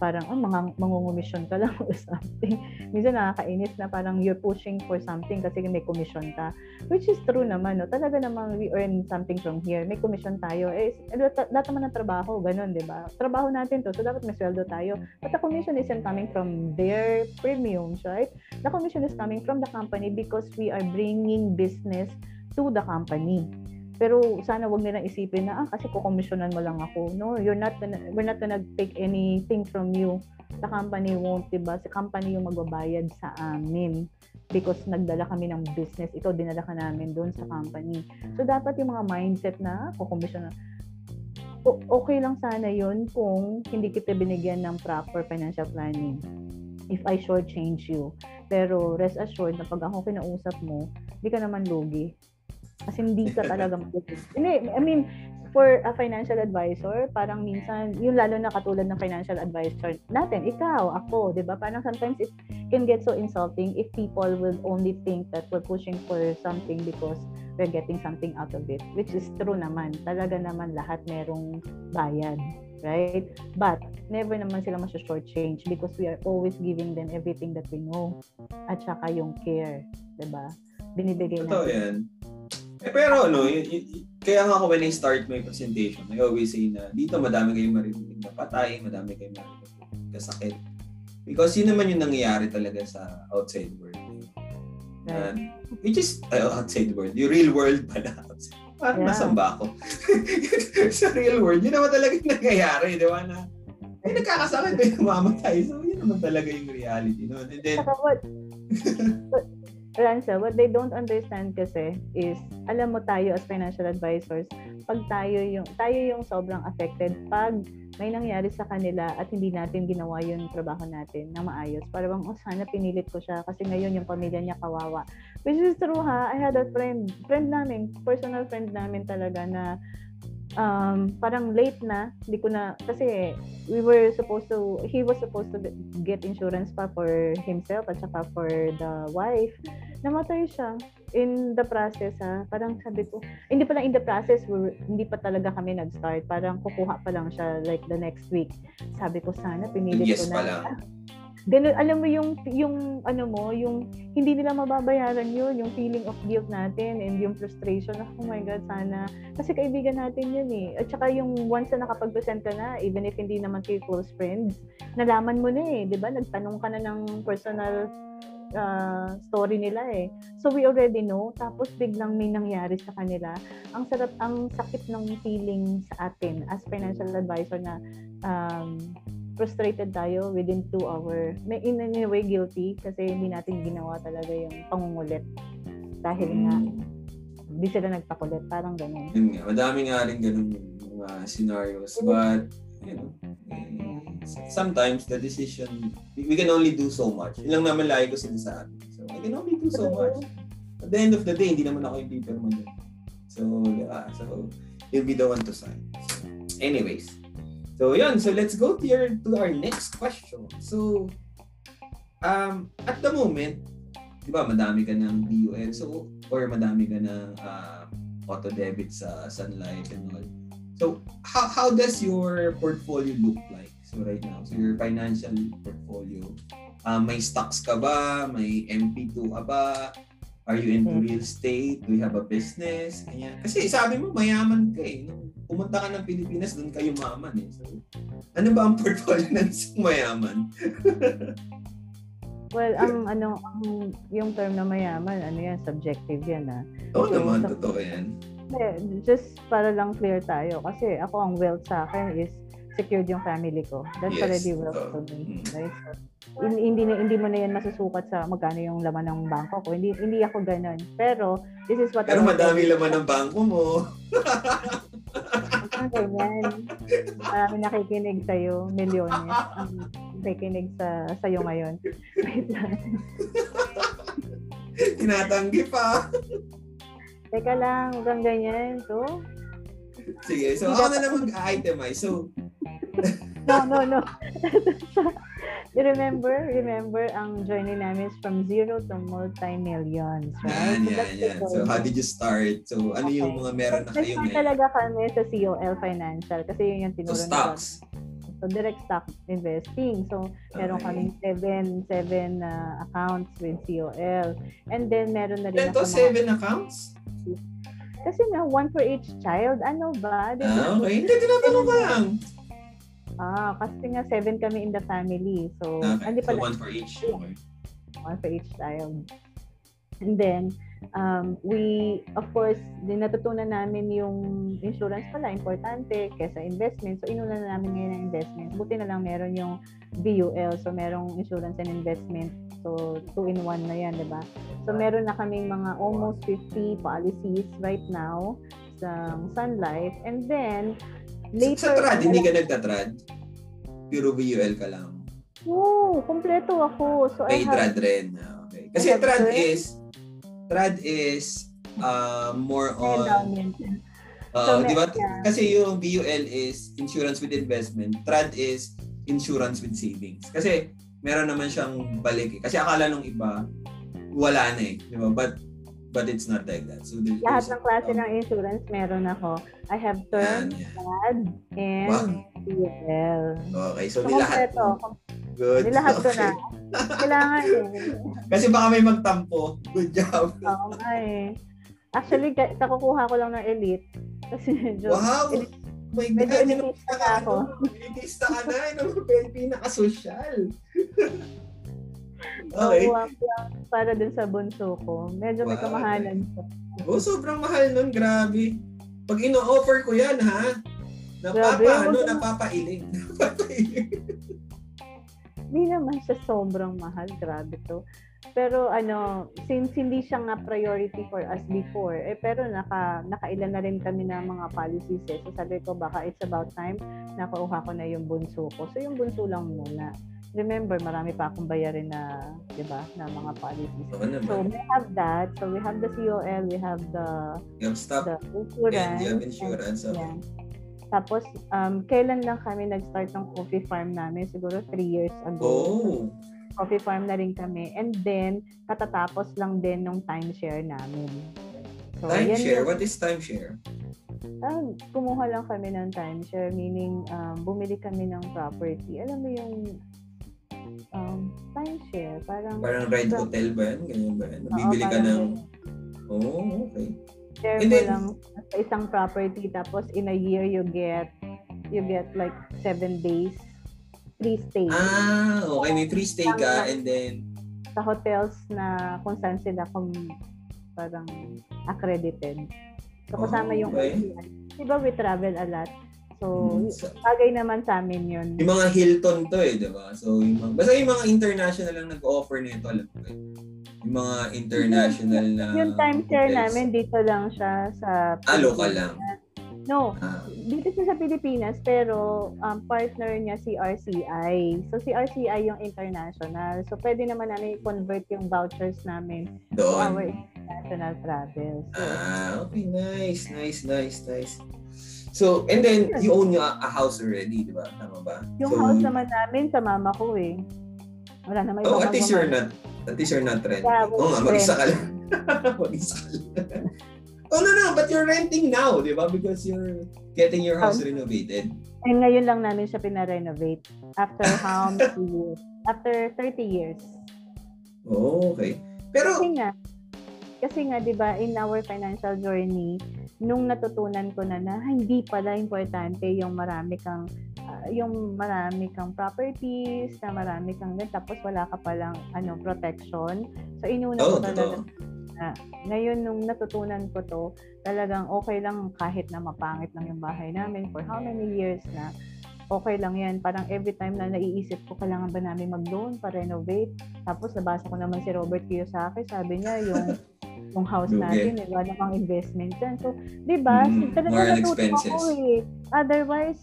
parang, oh, mga mangungumisyon ka lang or something. Minsan nakakainis na parang you're pushing for something kasi may commission ka. Which is true naman, no? Talaga namang we earn something from here. May commission tayo. Eh, lahat lahat naman ng trabaho, ganun, di ba? Trabaho natin to, so dapat may sweldo tayo. But the commission isn't coming from their premiums, right? The commission is coming from the company because we are bringing business to the company. Pero sana wag nilang isipin na ah kasi kukomisyonan mo lang ako. No, you're not gonna, we're not gonna take anything from you. The company won't, 'di ba? Si company yung magbabayad sa amin because nagdala kami ng business. Ikaw dinala ka namin doon sa company. So dapat yung mga mindset na kukomisyon na okay lang sana yun kung hindi kita binigyan ng proper financial planning. If I shortchange you. Pero rest assured na pag ako kinausap mo, hindi ka naman lugi. Kasi hindi ka talaga Hindi, I mean, for a financial advisor, parang minsan, yung lalo na katulad ng financial advisor natin, ikaw, ako, di ba? Parang sometimes it can get so insulting if people will only think that we're pushing for something because we're getting something out of it. Which is true naman. Talaga naman lahat merong bayad. Right? But, never naman sila short-change because we are always giving them everything that we know. At saka yung care. Di ba? Binibigay Totoo natin. yan. Eh, pero ano, y- y- kaya nga ako when I start my presentation, I always say na dito madami kayong maririnig na patay, madami kayong maririnig na kasakit. Because yun naman yung nangyayari talaga sa outside world. Na, which is, uh, outside world, yung real world pala. Parang Yeah. nasamba ako. sa real world, yun naman talaga yung nangyayari, di ba? Na, ay, nagkakasakit, may namamatay. So, yun naman talaga yung reality. No? And then, Saka what, they don't understand kasi is, alam mo tayo as financial advisors, pag tayo yung, tayo yung sobrang affected pag may nangyari sa kanila at hindi natin ginawa yung trabaho natin na maayos. Para bang, oh, sana pinilit ko siya kasi ngayon yung pamilya niya kawawa. Which is true ha. I had a friend, friend namin, personal friend namin talaga na um, parang late na, hindi ko na, kasi we were supposed to, he was supposed to get insurance pa for himself at saka for the wife. Namatay siya in the process ha. Parang sabi ko, hindi pa lang in the process, we were, hindi pa talaga kami nag-start. Parang kukuha pa lang siya like the next week. Sabi ko sana, pinilit yes ko pa na. lang. Ganun, alam mo yung, yung, ano mo, yung hindi nila mababayaran yun, yung feeling of guilt natin and yung frustration na, oh my God, sana. Kasi kaibigan natin yun eh. At saka yung once na nakapag-present ka na, even if hindi naman kayo close friends, nalaman mo na eh, di ba? Nagtanong ka na ng personal uh, story nila eh. So we already know, tapos biglang may nangyari sa kanila. Ang sarap, ang sakit ng feeling sa atin as financial advisor na um, frustrated tayo within two hour. May in any way guilty kasi hindi natin ginawa talaga yung pangungulit. Dahil nga, Mm. hindi sila nagpakulit. Parang ganun. Yun nga, madami nga rin ganun yung mga scenarios. But, you know, eh, sometimes the decision, we can only do so much. Yun lang naman lagi ko sinasabi. So, I can only do so much. At the end of the day, hindi naman ako yung pipirma dun. So, di ba? So, you'll be the one to sign. So, anyways. So, yun. So, let's go to, your, to our next question. So, um, at the moment, di ba, madami ka ng BUL, so, or madami ka ng uh, auto debit sa Sun Life and all. So, how, how does your portfolio look like? So, right now, so your financial portfolio, uh, may stocks ka ba? May MP2 ka ba? Are you into Hmm. real estate? Do you have a business? Ganyan. Kasi sabi mo, mayaman ka eh. Nung pumunta ka ng Pilipinas, doon kayo maman eh. So, ano ba ang portfolio ng isang mayaman? Well, ang ano, ang, yung term na mayaman, ano yan, subjective yan ah. Oo Okay, naman, so- totoo yan. Just para lang clear tayo. Kasi ako, ang wealth sa akin is secured yung family ko. That's Yes, already wealth to me. Mm. Right? So, hindi, na- hindi mo na yan masusukat sa magkano yung laman ng bangko ko. Hindi hindi ako ganun. Pero, this is what Pero I want to madami laman ng bangko mo. Ang ganyan. Marami nakikinig sa'yo. Milyones. Ang nakikinig sa sa'yo ngayon. Wait lang. Tinatanggi pa. Teka lang, hanggang ganyan. So, Sige, so ako na lang mag-itemize. So, no, no, no. remember, remember, ang journey namin is from zero to multi-millions, right? yan, So, yan, yan. So, how did you start? So, ano yung mga meron na kayo Nag-start ngayon? talaga kami sa COL Financial kasi yun yung So, tinuro ni stocks. John. So, direct stock investing. So, meron Okay. kaming seven, seven uh, accounts with COL. And then, meron na rin Ilan to? ako mga- Seven accounts? Kasi nga, one for each child. Ano ba? Di ba? Ah, okay. Hindi, tinatanong ka lang. Ah, kasi nga, seven kami in the family. So, Okay. hindi So, pala, one for each. Okay. one for each child. And then, um, we, of course, din natutunan namin yung insurance pala, importante kesa investment. So, inuna na namin ngayon ang investment. Buti na lang meron yung VUL. So, merong insurance and investment. So, two in one na yan, di ba? So, meron na kaming mga almost 50 policies right now sa Sun Life. And then, later... sa trad, hindi ka nagtatrad? Puro VUL ka lang. Oo, kompleto ako. So, May I have trad rin. Ah, Okay. Kasi have trad is, trad is uh, more on, uh, So, di ba? yeah. Kasi yung VUL is insurance with investment. Trad is insurance with savings. Kasi meron naman siyang balik. eh. Kasi akala nung iba, wala na eh. Di ba? But, but it's not like that. So, there- Lahat ng klase um, ng insurance meron ako. I have term, yan. FAD, and Wow. PL. Okay, so, So, di lahat. kompleto. Good. Nilahat ko na. Okay. Kailangan eh. Kasi baka may magtampo. Good job. Oo nga eh. Actually, ka- kakukuha ko lang ng elite. Kasi medyo, Wow! elite- Oh my medyo God, yun elitista na ako. Elitista ka na, ang pinaka-social. okay. Lang para dun sa bunso ko. Medyo may Wow, kamahalan siya. Oh, sobrang mahal nun, grabe. Pag ino-offer ko yan, ha? Napapa, Grabe, ano, napapailing. Napapailing. Hindi naman siya sobrang mahal. Grabe to. Pero ano, since hindi siya nga priority for us before, eh pero naka, nakailan na rin kami ng mga policies eh. So sabi ko baka it's about time nakuha ko na yung bunso ko. So yung bunso lang muna. Remember, marami pa akong bayarin na, di ba, na mga policies. Oo So we have that. So we have the COL, we have the You have stock the and insurance. you have insurance. Okay. Yeah. Tapos, um, kailan lang kami nag-start ng coffee farm namin? Siguro three years ago. Oh, Coffee farm na rin kami. And then, katatapos lang din nung timeshare namin. So, timeshare. What is timeshare? ah, kumuha lang kami ng timeshare, meaning um, bumili kami ng property. Alam mo yung um, timeshare, parang Parang ride hotel ba yan? Ganyan ba yan? Oo, Bibili ka ng... Oh, okay. share And mo then- lang sa isang property tapos in a year you get you get like seven days free stay Ah, okay. May free stay ka and then... sa hotels na kung saan sila kung parang accredited. So kasama Oh, yung okay. OCI. Diba we travel a lot? So, Hmm, bagay naman sa amin yun. Yung mga Hilton to eh, di ba? So, yung mga, basta yung mga international lang nag-offer nito, alam ko eh. Yung mga international na Yung timeshare namin, dito lang siya sa... Ah, local lang. No, Ah, dito siya sa Pilipinas pero um, partner niya si RCI. So si RCI yung international. So pwede naman namin i-convert yung vouchers namin to our doon. international travel. So Ah, okay. Nice, nice, nice, nice. So, and then, you own a, a house already, di ba? Tama ba? yung so, house naman namin sa mama ko eh. Wala naman Oh, at least you're not, at least you're not renting. Yeah, Oo nga, we're mag-isa ka lang. mag-isa ka lang. oh, no, no, but you're renting now, di ba? Because you're getting your house Oh. renovated. And ngayon lang namin siya pina-renovate after how many years? After 30 years. Oh, okay. Pero, Kasi nga, kasi nga 'di ba in our financial journey, nung natutunan ko na na "Ah, hindi pala importante yung marami kang ah, yung marami kang properties, na marami kang ganyan, tapos wala ka palang ano protection. So inuna oh, ko talaga na ngayon nung natutunan ko to, talagang okay lang kahit na mapangit lang yung bahay namin for how many years na okay lang yan. Parang every time na naiisip ko, kailangan ba namin mag-loan para renovate? Tapos nabasa ko naman si Robert Kiyosaki, sabi niya yung yung house Lugi. natin, eh, wala namang investment dyan. So, di ba? Mm, on natuto expenses. ako eh. Otherwise,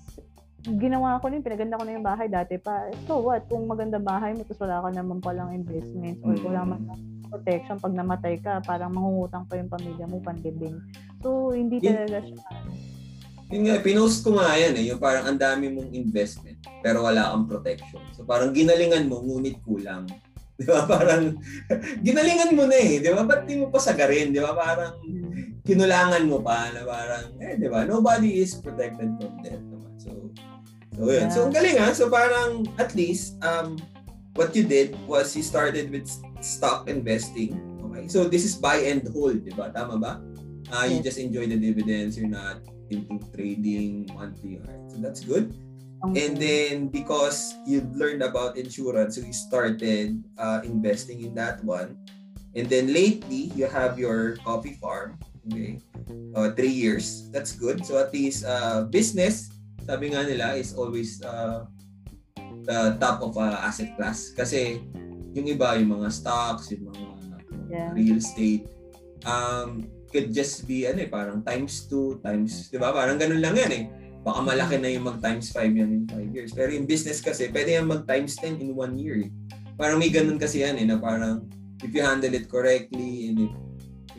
ginawa ko rin, pinaganda ko na yung bahay dati pa. So what? Kung maganda bahay mo, tapos wala ka naman palang investment or Mm. wala man protection. Pag namatay ka, parang mangungutang pa yung pamilya mo, pandibing. So, hindi talaga siya. Yun nga, pinost ko nga yan eh, yung parang ang dami mong investment, pero wala kang protection. So parang ginalingan mo, ngunit kulang. Di ba? Parang, ginalingan mo na eh. Di ba? Ba't di mo pa sagarin? Di ba? Parang, kinulangan mo pa na parang, eh, di ba? Nobody is protected from death naman. So, so yun. So, ang galing ha. So, parang, at least, um, what you did was you started with stock investing. Okay. So, this is buy and hold, di ba? Tama ba? Uh, you just enjoy the dividends. You're not into trading monthly. Right? So, that's good. And then because you learned about insurance, so you started uh, investing in that one. And then lately, you have your coffee farm. Okay. Uh, three years. That's good. So at least uh, business, sabi nga nila, is always uh, the top of uh, asset class. Kasi yung iba, yung mga stocks, yung mga Yeah. real estate, um, could just be ano eh, parang times 2, times, di ba? Parang ganun lang yan eh. Baka malaki na yung mag times 5 yan in 5 years. Pero yung business kasi, pwede yan mag times 10 in 1 year. Parang may ganun kasi yan eh, na parang if you handle it correctly and if,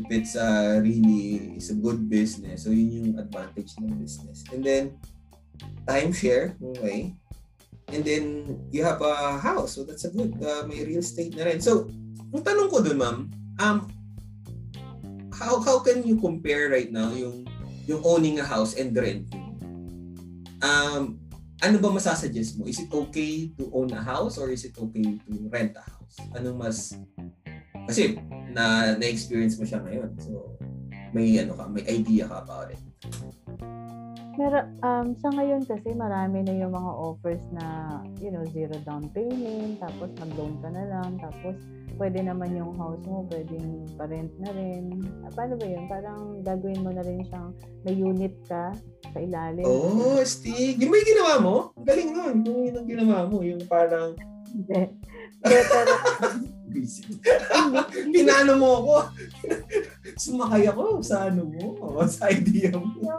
if it's uh, really it's a good business, so yun yung advantage ng business. And then, timeshare, okay. And then, you have a house. So, that's a good, uh, may real estate na rin. So, ang tanong ko dun, ma'am, um, how how can you compare right now yung yung owning a house and renting? Um, ano ba masasuggest mo? Is it okay to own a house or is it okay to rent a house? Anong mas kasi na na-experience mo siya ngayon. So may ano ka, may idea ka about it. Pero um, sa ngayon kasi marami na yung mga offers na, you know, zero down payment, tapos mag-loan ka na lang, tapos pwede naman yung house mo, pwedeng pa-rent na rin. Ah, Paano ba yun? Parang gagawin mo na rin siyang may unit ka sa ilalim. Oh, Stig. Yung yung ginawa mo? Galing nun. Yung yun ang ginawa mo. Yung parang Hindi. Pero Pinano mo ako. Sumakay ako sa ano mo, sa idea mo. no,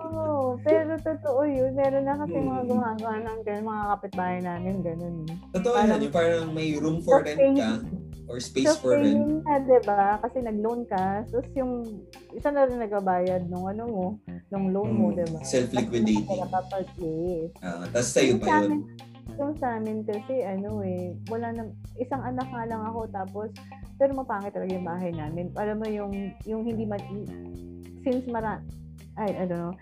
pero totoo yun. Meron na kasi mga Mm. gumagawa ng ganun, mga kapitbahay namin, ganun. Totoo Parang- yan, yung parang may room for rent ka or space for rent. paying ka, di ba? Kasi nag-loan ka. Tapos yung, isa na rin nagbabayad nung ano mo, nung loan mo, Mm, di ba? self-liquidating. Yes. Ah, Tapos sa'yo pa sa yun. amin- Yung sa amin kasi, ano eh, wala na, isang anak nga lang ako, tapos, pero mapangit talaga yung bahay namin. Alam mo yung, yung hindi man, since mara, ay, I don't know,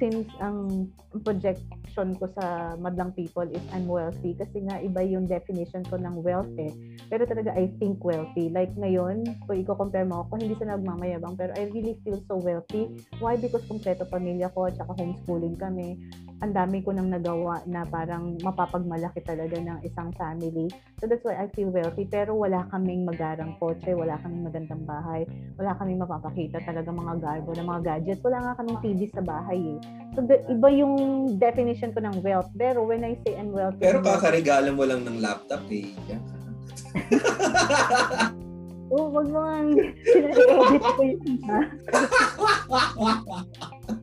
since ang projection ko sa madlang people is I'm wealthy kasi nga iba yung definition ko ng wealth eh. Pero talaga I think wealthy. Like ngayon, kung i-compare mo ako, hindi sa nagmamayabang pero I really feel so wealthy. Why? Because kompleto pamilya ko at saka homeschooling kami. Ang dami ko nang nagawa na parang mapapagmalaki talaga ng isang family. So that's why I feel wealthy. Pero wala kaming magarang kotse, wala kaming magandang bahay, wala kaming mapapakita talaga mga garbo na mga gadgets. Wala nga kaming TV sa bahay eh. So the, iba yung definition ko ng wealth. Pero when I say I'm wealthy, Pero kakaregalo mo lang ng laptop eh. Ka. Oh, wag mo nga sinare-edit ko yun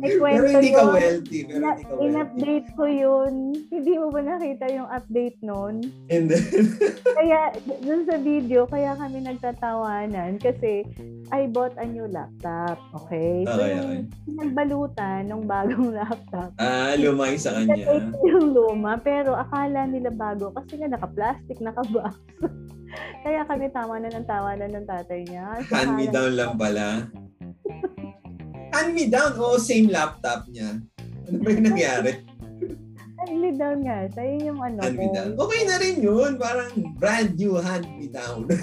pero kwento hindi ka yun. wealthy. Pero Na, hindi ka wealthy. in-update ko yun. Hindi mo ba nakita yung update nun? And then, Kaya, dun sa video, kaya kami nagtatawanan kasi I bought a new laptop. Okay? So, Okay, yung nagbalutan ng bagong laptop, ah, lumay sa kanya. Yung luma, pero akala nila bago kasi nga naka-plastic, naka-box. Kaya kami tawanan ng tawanan ng tatay niya. So, Hand me down lang pala. Hand me down? Oo, same laptop niya. Ano ba yung nangyari? Hand me down nga. Siya yun yung ano Hand me down. Okay na rin yun. Parang brand new hand me down.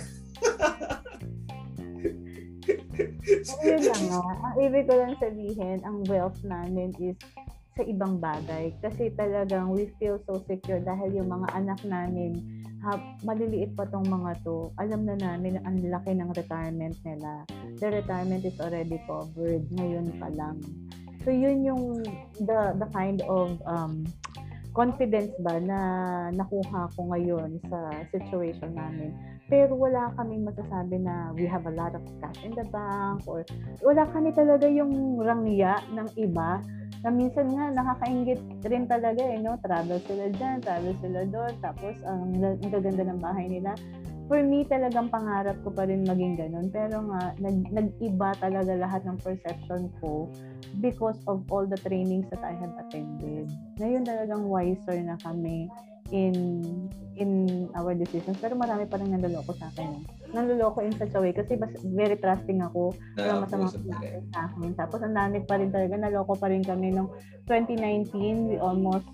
Pero yun lang nga. Ang ibig ko lang sabihin, ang wealth namin is sa ibang bagay. Kasi talagang we feel so secure dahil yung mga anak namin, ha, maliliit pa tong mga to, alam na namin na ang laki ng retirement nila. The retirement is already covered ngayon pa lang. So yun yung the the kind of um, confidence ba na nakuha ko ngayon sa situation namin. Pero wala kaming masasabi na we have a lot of cash in the bank or wala kami talaga yung rangya ng iba na minsan nga nakakaingit rin talaga eh, no? Travel sila dyan, travel sila doon, tapos ang, ang gaganda ng bahay nila. for me talagang pangarap ko pa rin maging ganun. Pero nga, nag, nag-iba talaga lahat ng perception ko because of all the trainings that I have attended. Ngayon talagang wiser na kami in in our decisions. Pero marami pa rin nandaloko sa akin. Nandaloko in such a way kasi bas, very trusting ako. Pero masama sa akin. Tapos ang dami pa rin talaga. Naloko pa rin kami nung 2019. We almost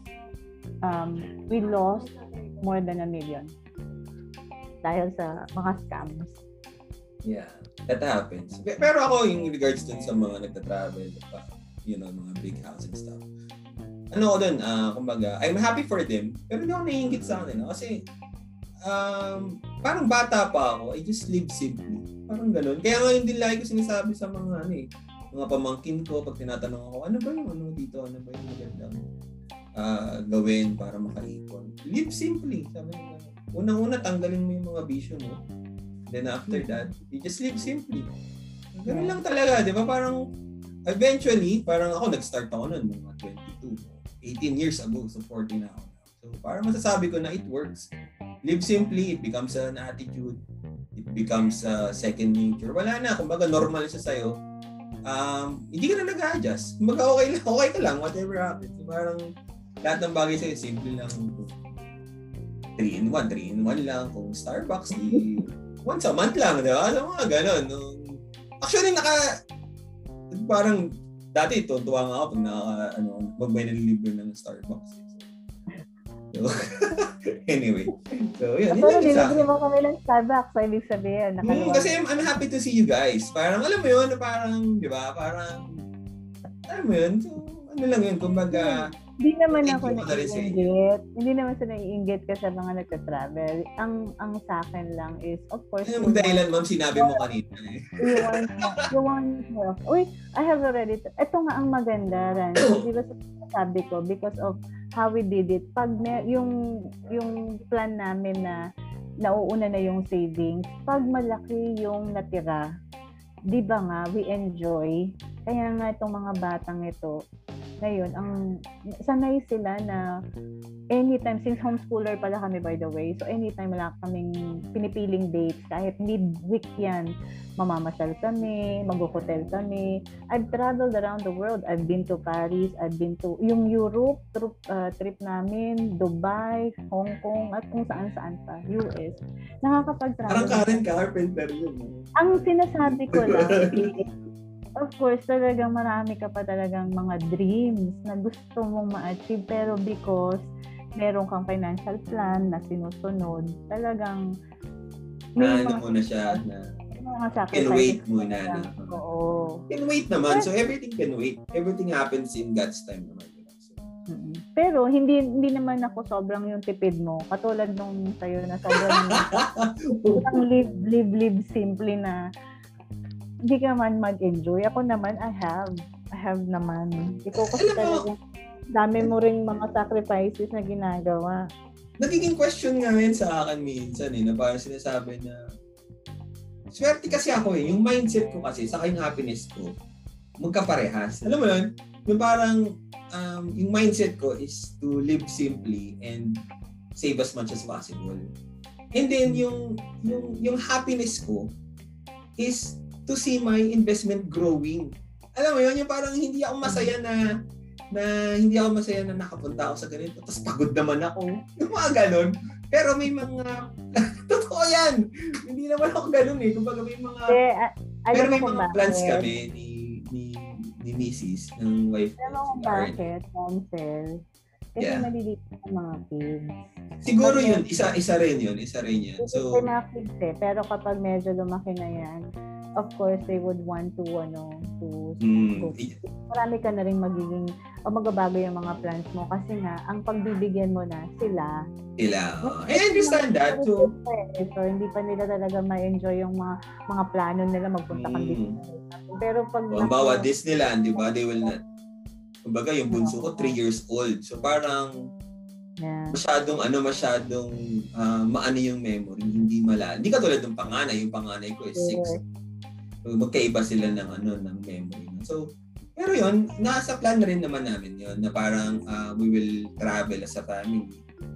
um, we lost more than a million dahil sa mga scams. Yeah, that happens. Pero ako, in regards dun sa mga nagta-travel, you know, mga big house and stuff, ano ko dun, uh, kumbaga, I'm happy for them, pero hindi ako naiingit sa kanila. Kasi, um, parang bata pa ako, I just live simply. Parang ganun. Kaya ngayon din lagi ko sinasabi sa mga, ano eh, mga pamangkin ko, pag tinatanong ako, ano ba yung ano dito, ano ba yung magandang uh, gawin para makaipon. Live simply. Sabi nila, unang-una tanggalin mo yung mga bisyo mo. Then after that, you just live simply. Ganun lang talaga, di ba? Parang eventually, parang ako nag-start ako noon mga 22, 18 years ago, so 40 na ako. So parang masasabi ko na it works. Live simply, it becomes an attitude. It becomes a second nature. Wala na, kumbaga normal siya sa'yo. Um, hindi ka na nag-adjust. Kumbaga okay lang, okay ka lang, whatever happens. So, parang lahat ng bagay sa'yo, simple lang 3 in 1, 3 in 1 lang. Kung Starbucks, di once a month lang, di ba? So, mga ganun. Actually, naka, parang, dati tuwa nga ako pag naka, ano, pag may nalilibre ng Starbucks. So, anyway. So, yun. Pero nililibre mo kami ng Starbucks, so ibig sabihin. Hmm, kasi I'm, I'm happy to see you guys. Parang, alam mo yun, parang, di ba, parang, alam mo yun, so, ano lang yun, kumbaga, hindi naman ako naiinggit. Hindi naman sa naiinggit ka sa mga nagka-travel. Ang ang sa akin lang is, of course, ano yung dahilan, ma'am, sinabi mo kanina eh. you want, you want more. Uy, I have already, ito nga ang maganda, Ran. Di ba sabi ko, because of how we did it, pag may, yung, yung plan namin na nauuna na yung savings, pag malaki yung natira, di ba nga, we enjoy. Kaya nga itong mga batang ito, ngayon, ang sanay sila na anytime, since homeschooler pala kami by the way, so anytime wala kaming pinipiling dates, kahit mid-week yan, mamamasyal kami, mag-hotel kami. I've traveled around the world. I've been to Paris, I've been to yung Europe trip, uh, trip namin, Dubai, Hong Kong, at kung saan-saan pa, US. Nakakapag-travel. Parang Karen Carpenter yun. Ang sinasabi ko lang, of course, talagang marami ka pa talagang mga dreams na gusto mong ma-achieve pero because meron kang financial plan na sinusunod, talagang may na, ano muna siya na mga can wait muna. Na. Oo. Can wait naman. So everything can wait. Everything happens in God's time naman. So, Pero hindi hindi naman ako sobrang yung tipid mo. Katulad nung sa'yo na sobrang, sobrang live, live, live simply na hindi ka man mag-enjoy. Ako naman, I have. I have naman. Ikaw kasi talaga, dami mo ring mga sacrifices na ginagawa. Nagiging question nga yun sa akin minsan eh, na parang sinasabi na, swerte kasi ako eh, yung mindset ko kasi, sa yung happiness ko, magkaparehas. Alam mo yun? Yung parang, um, yung mindset ko is to live simply and save as much as possible. And then yung yung yung happiness ko is to see my investment growing. Alam mo yun, yung parang hindi ako masaya na na hindi ako masaya na nakapunta ako sa ganito tapos pagod naman ako. Yung mga ganun. Pero may mga totoo yan. Hindi naman ako ganun eh. Kumbaga may mga eh, pero may mga plans kami ni ni ni Mrs. ng wife ko. Alam mo kung bakit, Ansel? Kasi yeah. maliliit ang mga kids. Siguro yun, isa isa rin yun, isa rin yan. So, kids eh, pero kapag medyo lumaki na yan, of course they would want to ano to mm. go. Marami ka na rin magiging o magbabago yung mga plans mo kasi nga ang pagbibigyan mo na sila. Sila. I understand that too. Eh. So hindi pa nila talaga ma-enjoy yung mga mga plano nila magpunta mm. kang Pero pag oh, bawa Disneyland, di ba? They will not. Kumbaga yung bunso ko 3 years old. So parang Yeah. Masyadong ano, masyadong uh, maano yung memory, hindi mala. Hindi katulad ng panganay, yung panganay ko is 6. Magkaiba sila ng ano ng memory. So, pero yon nasa plan na rin naman namin yon na parang uh, we will travel as a family.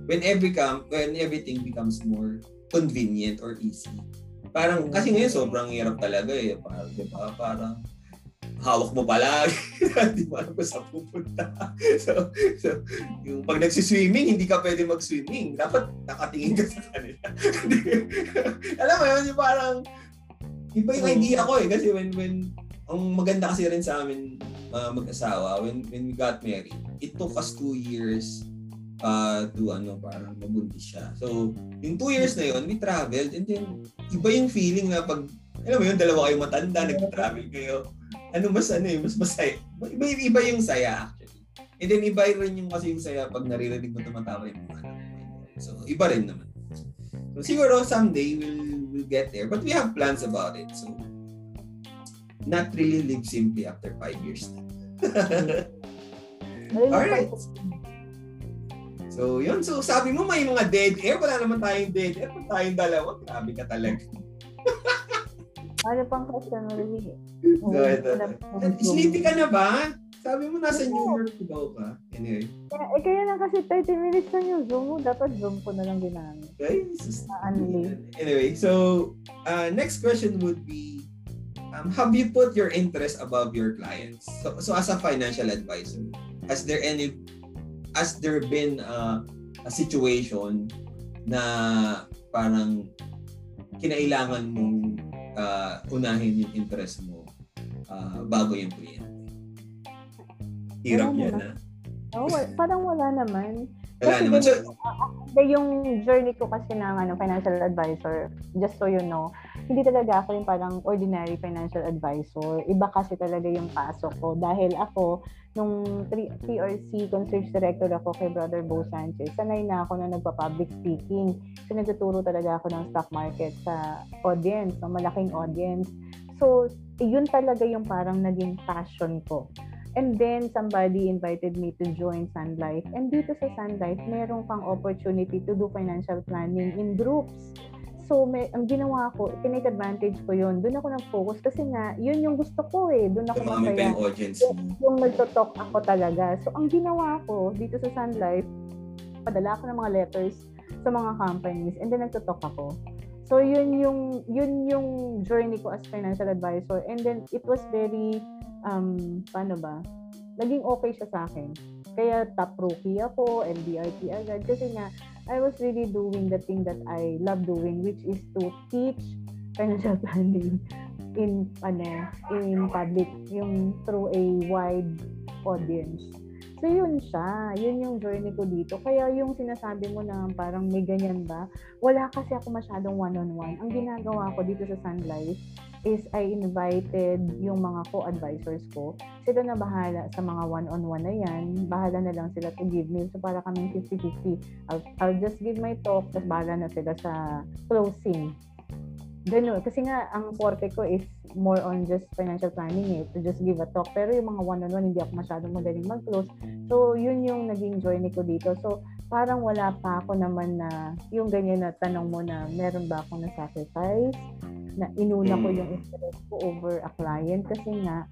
When every come, when everything becomes more convenient or easy. Parang, kasi ngayon sobrang hirap talaga eh. Parang, di ba? Parang, hawak mo palagi. Hindi mo alam kung saan pupunta. so, so, yung pag nagsiswimming, hindi ka pwede mag-swimming. Dapat nakatingin ka sa kanila. alam mo yun, yung parang, iba yung idea ko eh. Kasi when, when, ang maganda kasi rin sa amin uh, mag-asawa, when, when we got married, it took us two years uh, to ano, parang mabuntis siya. So, yung two years na yun, we traveled and then iba yung feeling na pag, alam mo yun, dalawa kayong matanda, nag-travel kayo. Ano mas ano eh, mas masaya. Iba, iba yung saya actually. And then iba rin yung kasi yung saya pag naririnig mo tumatawa yung mga. So, iba rin naman. So, siguro someday we'll, we'll get there. But we have plans about it. So, not really live simply after five years. Alright. So, yun. So, sabi mo may mga dead air. Wala naman tayong dead air. Kung tayong dalawa, grabe ka talaga. ano pang question mo, Lili? So, ito. Sleepy ka na ba? Sabi mo nasa New York daw ka. Anyway. Kaya, eh, kaya lang kasi 30 minutes na yung Zoom mo. Dapat Zoom ko na lang ginamit. Okay. Anyway, so, uh, next question would be, um, have you put your interest above your clients? So, so as a financial advisor, has there any has there been uh, a situation na parang kinailangan mong uh, unahin yung interest mo uh, bago yung kliyente? Hirap yan, ha? Oh, parang wala naman. Wala kasi naman. So, uh, yung journey ko kasi ng ano, financial advisor, just so you know, hindi talaga ako yung parang ordinary financial advisor. Iba kasi talaga yung pasok ko. Dahil ako, nung TRC concierge director ako kay Brother Bo Sanchez, sanay na ako na nagpa-public speaking. So, nagtuturo talaga ako ng stock market sa audience, sa malaking audience. So, yun talaga yung parang naging passion ko. And then, somebody invited me to join Sun Life. And dito sa Sun Life, meron kang opportunity to do financial planning in groups. So, may, ang ginawa ko, tinake advantage ko yun. Doon ako nag-focus kasi nga, yun yung gusto ko eh. Doon ako masaya. Yung audience. Yung, yung nagtotalk ako talaga. So, ang ginawa ko dito sa Sun Life, padala ako ng mga letters sa mga companies and then nagtotalk ako. So, yun yung, yun yung journey ko as financial advisor. And then, it was very, um, paano ba? Naging okay siya sa akin. Kaya top rookie ako, MDRT agad. Kasi nga, I was really doing the thing that I love doing, which is to teach financial planning in ano in public yung through a wide audience. So yun siya, yun yung journey ko dito. Kaya yung sinasabi mo na parang may ganyan ba, wala kasi ako masyadong one-on-one. Ang ginagawa ko dito sa Sun Life is I invited yung mga co-advisors ko. Sila na bahala sa mga one-on-one na yan. Bahala na lang sila to give me. So para kaming 50-50. I'll, I'll just give my talk, tapos bahala na sila sa closing. Ganun. Kasi nga, ang forte ko is more on just financial planning eh, to just give a talk. Pero yung mga one-on-one, hindi ako masyadong magaling mag-close. So, yun yung naging journey ko dito. So, parang wala pa ako naman na yung ganyan na tanong mo na meron ba akong na-sacrifice na inuna ko yung interest ko over a client kasi nga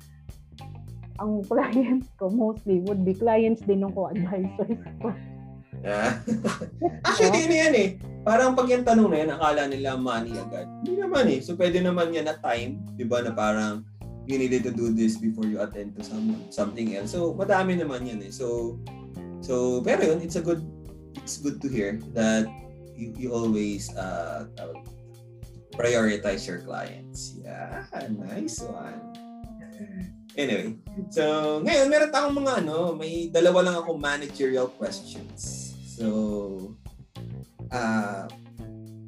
ang clients ko mostly would be clients din ng co-advisors ko. Yeah. Actually, ano yan eh. Parang pag yung tanong na yan, akala nila money agad. Hindi naman eh. So, pwede naman yan na time, di ba, na parang you needed to do this before you attend to some, something else. So, madami naman yan eh. So, so pero yun, it's a good, it's good to hear that you, you always uh, prioritize your clients. Yeah, nice one. Anyway, so ngayon meron tayong mga ano, may dalawa lang ako managerial questions. So, uh,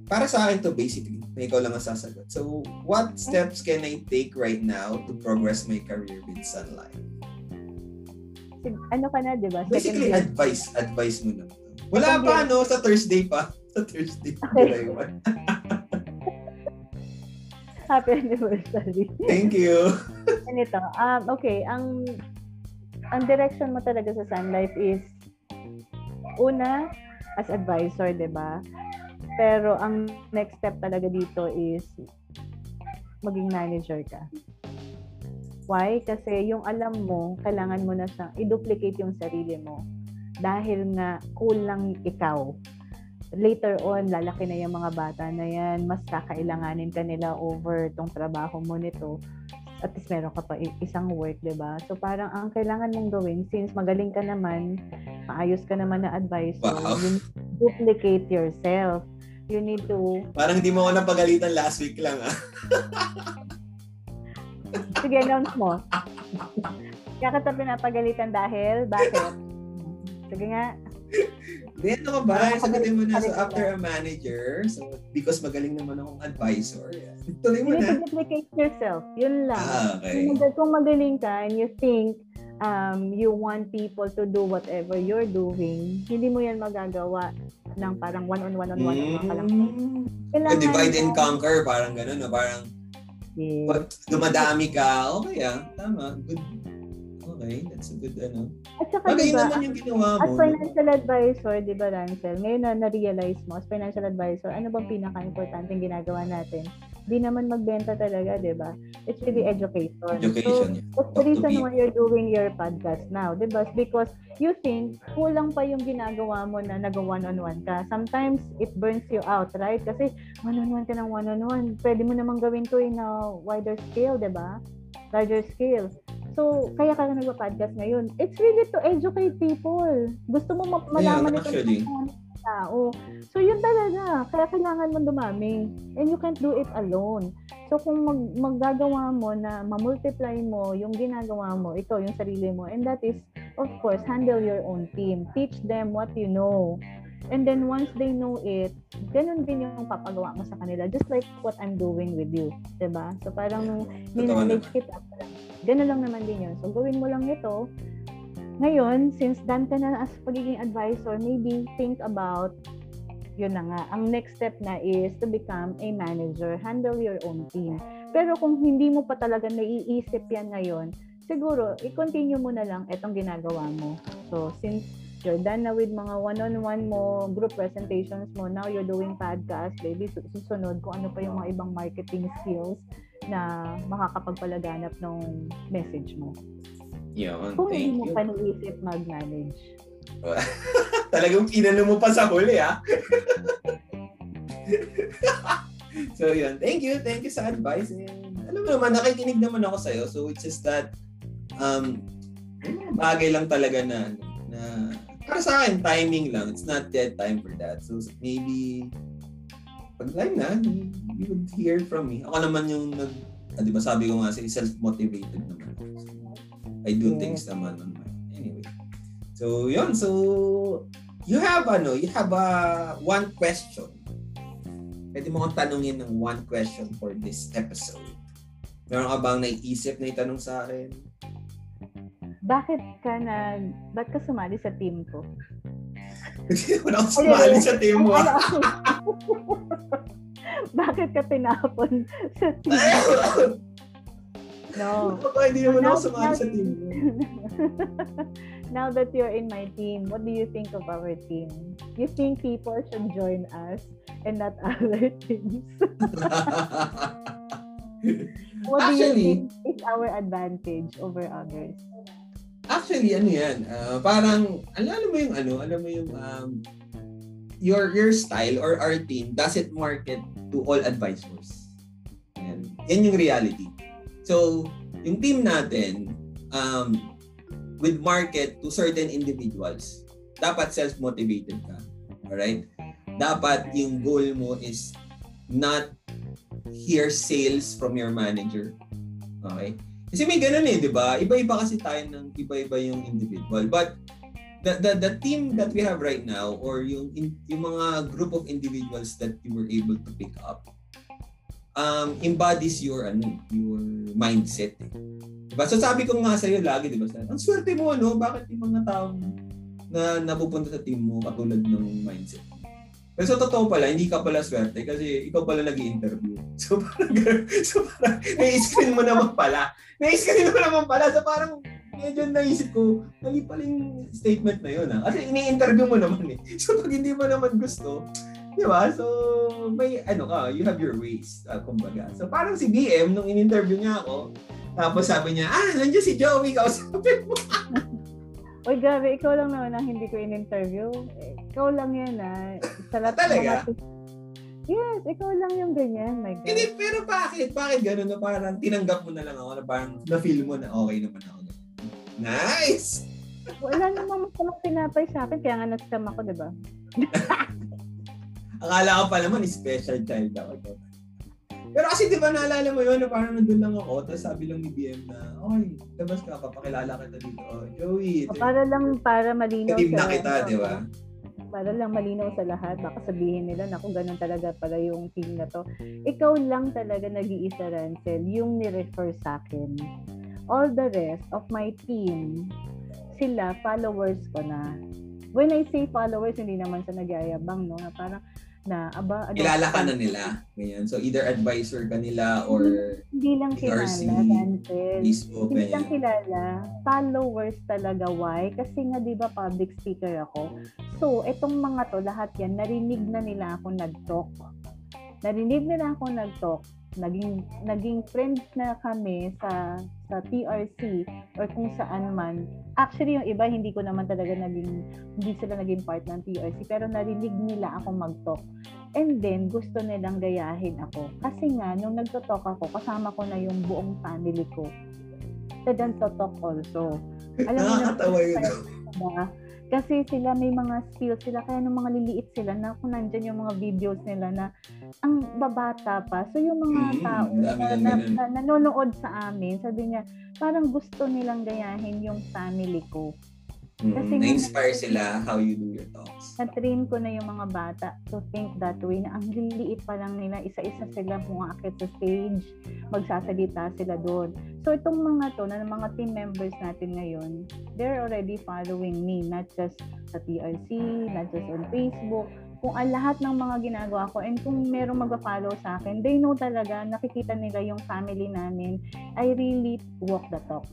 para sa akin to basically, may ikaw lang ang sasagot. So, what steps can I take right now to progress my career with Sun Life? Ano ka na, di ba? Basically, advice. Advice mo na. Wala pa, no? Sa Thursday pa. Sa Thursday. Okay. Happy anniversary. Thank you. Ganito. Um, okay, ang ang direction mo talaga sa Sun Life is una as advisor, 'di ba? Pero ang next step talaga dito is maging manager ka. Why? Kasi yung alam mo, kailangan mo na siyang i-duplicate yung sarili mo. Dahil nga kulang ikaw. later on, lalaki na yung mga bata na yan, mas kakailanganin ka nila over tong trabaho mo nito at least meron ka pa isang work, 'di ba? So parang ang kailangan mong gawin since magaling ka naman, maayos ka naman na advisor, wow. you duplicate yourself. You need to Parang hindi mo ako napagalitan last week lang ah. Sige, announce mo. Kaya kita pinapagalitan dahil, bakit? Sige nga. Hindi, ano ka ba? Sagutin mo na. So, after a manager, so, because magaling naman akong advisor, yeah. tuloy mo na. to duplicate yourself. Yun lang. Ah, okay. Kung, magaling ka and you think um, you want people to do whatever you're doing, hindi mo yan magagawa ng parang one-on-one on one lang. Mm. Kailangan Divide and conquer, parang gano'n, no? parang Yes. pag dumadami ka, okay ah, tama, good. Okay, that's a good ano. At saka, Bagay diba, naman yung ginawa as mo. financial advisor, di ba, Rancel, ngayon na na-realize mo, as financial advisor, ano bang pinaka-importante ginagawa natin? Di naman magbenta talaga, di ba? It's really education. Education, yeah. So, that's the reason why you're doing your podcast now, di ba? Because you think kulang pa yung ginagawa mo na nag-one-on-one ka. Sometimes, it burns you out, right? Kasi one-on-one ka ng one-on-one. Pwede mo namang gawin to in a wider scale, di ba? Larger scale. So, kaya ka na nagpa-podcast ngayon. It's really to educate people. Gusto mo ma- malaman Yeah, ito actually. ng mga tao. So, yun talaga. Kaya kailangan mo dumami. And you can't do it alone. So, kung mag maggagawa mo na mamultiply mo yung ginagawa mo, ito, yung sarili mo, and that is, of course, handle your own team. Teach them what you know. And then once they know it, ganun din yung papagawa mo sa kanila. Just like what I'm doing with you. ba So parang nung minanage kita, ganun lang naman din yun. So gawin mo lang ito. Ngayon, since done ka na as pagiging advisor, maybe think about yun na nga. Ang next step na is to become a manager. Handle your own team. Pero kung hindi mo pa talaga naiisip yan ngayon, siguro, i-continue mo na lang itong ginagawa mo. So, since you're done na with mga one-on-one mo, group presentations mo, now you're doing podcast, maybe su- susunod kung ano pa yung mga ibang marketing skills na makakapagpalaganap ng message mo. Yun, Kung thank hindi mo you. pa naisip mag-manage. Talagang inano mo pa sa huli, ah. so, yun. Thank you. Thank you sa advice. And, alam mo naman, nakikinig naman ako sa'yo. So, it's just that, um, bagay lang talaga na, na, para sa akin, timing lang. It's not yet time for that. So, maybe, pag time na, you would hear from me. Ako naman yung nag, ah, di ba sabi ko nga, self-motivated naman. So, I do Yes. things naman on my, anyway. So, yun. So, you have, ano, you have uh, one question. Pwede mo kong tanungin ng one question for this episode. Meron ka bang naiisip na itanong sa akin? Bakit ka na, ba't ka sumali sa team ko? Hindi naman ako sumali sa team mo. Ano, Bakit ka tinapon sa team? No. Baka hindi naman ako sumali sa team mo. now that you're in my team, what do you think of our team? You think people should join us and not other teams? What do you Actually, think is our advantage over others? Actually, ano yan, ah, parang, al- alam mo yung ano, alam mo yung, um, your your style or our team doesn't market to all advisors. Yan. Yan yung reality. So, yung team natin, um, with market to certain individuals, dapat self-motivated ka. Alright? Dapat yung goal mo is not hear sales from your manager. Okay? Kasi may ganun eh, di ba? Iba-iba kasi tayo ng iba-iba yung individual. But the, the, the team that we have right now or yung, in, yung mga group of individuals that you were able to pick up um, embodies your ano, your mindset. Eh. Diba? So sabi ko nga sa iyo lagi, di ba? Stan? Ang swerte mo, no? Bakit yung mga taong na napupunta sa team mo katulad ng mindset? Pero sa totoo pala, hindi ka pala swerte kasi ikaw pala nag interview So parang, so parang, na-screen mo naman pala. Na-screen mo naman pala. So parang, medyo naisip ko, mali pala yung statement na yun. Ha? Kasi ini-interview mo naman eh. So pag hindi mo naman gusto, di ba? So, may ano ka, you have your ways, uh, kumbaga. So parang si BM, nung in-interview niya ako, tapos sabi niya, ah, nandiyan si Joey, kausapin mo. Uy, grabe, ikaw lang naman ang hindi ko in-interview. Ikaw lang yan, ah. Sa lahat ng Talaga? mga- Yes, ikaw lang yung ganyan. My God. Hindi, pero bakit? Bakit gano'n na parang tinanggap mo na lang ako na parang na-feel mo na okay naman ako. Nice! Wala namang masamang tinapay sa akin, kaya nga nag-scam ako, di ba? Akala ko pa naman, special child ako. Pero kasi di ba naalala mo yun na parang nandun lang ako, tapos sabi lang ni BM na, okay, labas ka, papakilala kita dito. Oh, Joey, ito Para lang, para malinaw team na kita, di ba? Para lang malinaw sa lahat, baka sabihin nila, naku, ganun talaga pala yung team na to. Ikaw lang talaga nag-iisa, Rancel, yung ni-refer sa akin. All the rest of my team, sila, followers ko na. When I say followers, hindi naman sa nagyayabang, no? Na parang, na, aba, ano, Kilala ka na nila. Ganyan. So either advisor ka nila or Hindi lang kilala, Rancel. Facebook, Hindi lang kilala, followers talaga. Why? Kasi nga, di ba, public speaker ako. So, etong mga to, lahat yan, narinig na nila ako nag-talk. Narinig nila ako nag-talk. Naging, naging friends na kami sa sa TRC or kung saan man. Actually, yung iba, hindi ko naman talaga naging, hindi sila naging part ng TRC, pero narinig nila ako mag-talk. And then, gusto nilang gayahin ako. Kasi nga, nung nagto-talk ako, kasama ko na yung buong family ko. Sa to-talk also. Alam mo na, Nakakatawa yun. diba? Kasi sila may mga skills sila, kaya nung mga liliit sila, na kung nandyan yung mga videos nila na ang babata pa. So yung mga Mm, tao na, na, na, nanonood sa amin, sabi niya, parang gusto nilang gayahin yung family ko. Kasi Mm, na-inspire sila how you do your talks. na-train ko na yung mga bata to think that way na ang liliit pa lang nila, isa-isa sila pumakit sa stage, magsasalita sila doon. So itong mga to, na mga team members natin ngayon, they're already following me, not just sa TRC, not just on Facebook, kung ang lahat ng mga ginagawa ko and kung merong magpa-follow sa akin, they know talaga, nakikita nila yung family namin. I really walk the talk.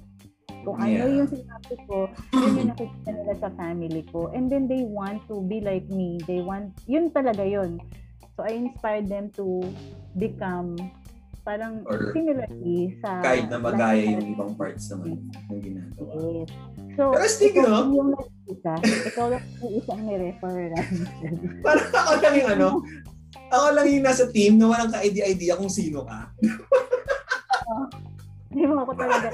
Kung ano Yeah. yung sinabi ko, yun yung nakikita nila sa family ko. And then they want to be like me. They want, yun talaga yun. So I inspired them to become parang Or similarly sa Kahit na magaya yung ibang parts naman ng ginagawa. Yes. So, Pero still, no? yung nakikita. ikaw lang yung isang ni-refer. Parang ako lang yung ano, ako lang yung nasa team na walang ka-idea-idea kung sino ka. Hindi mo ako talaga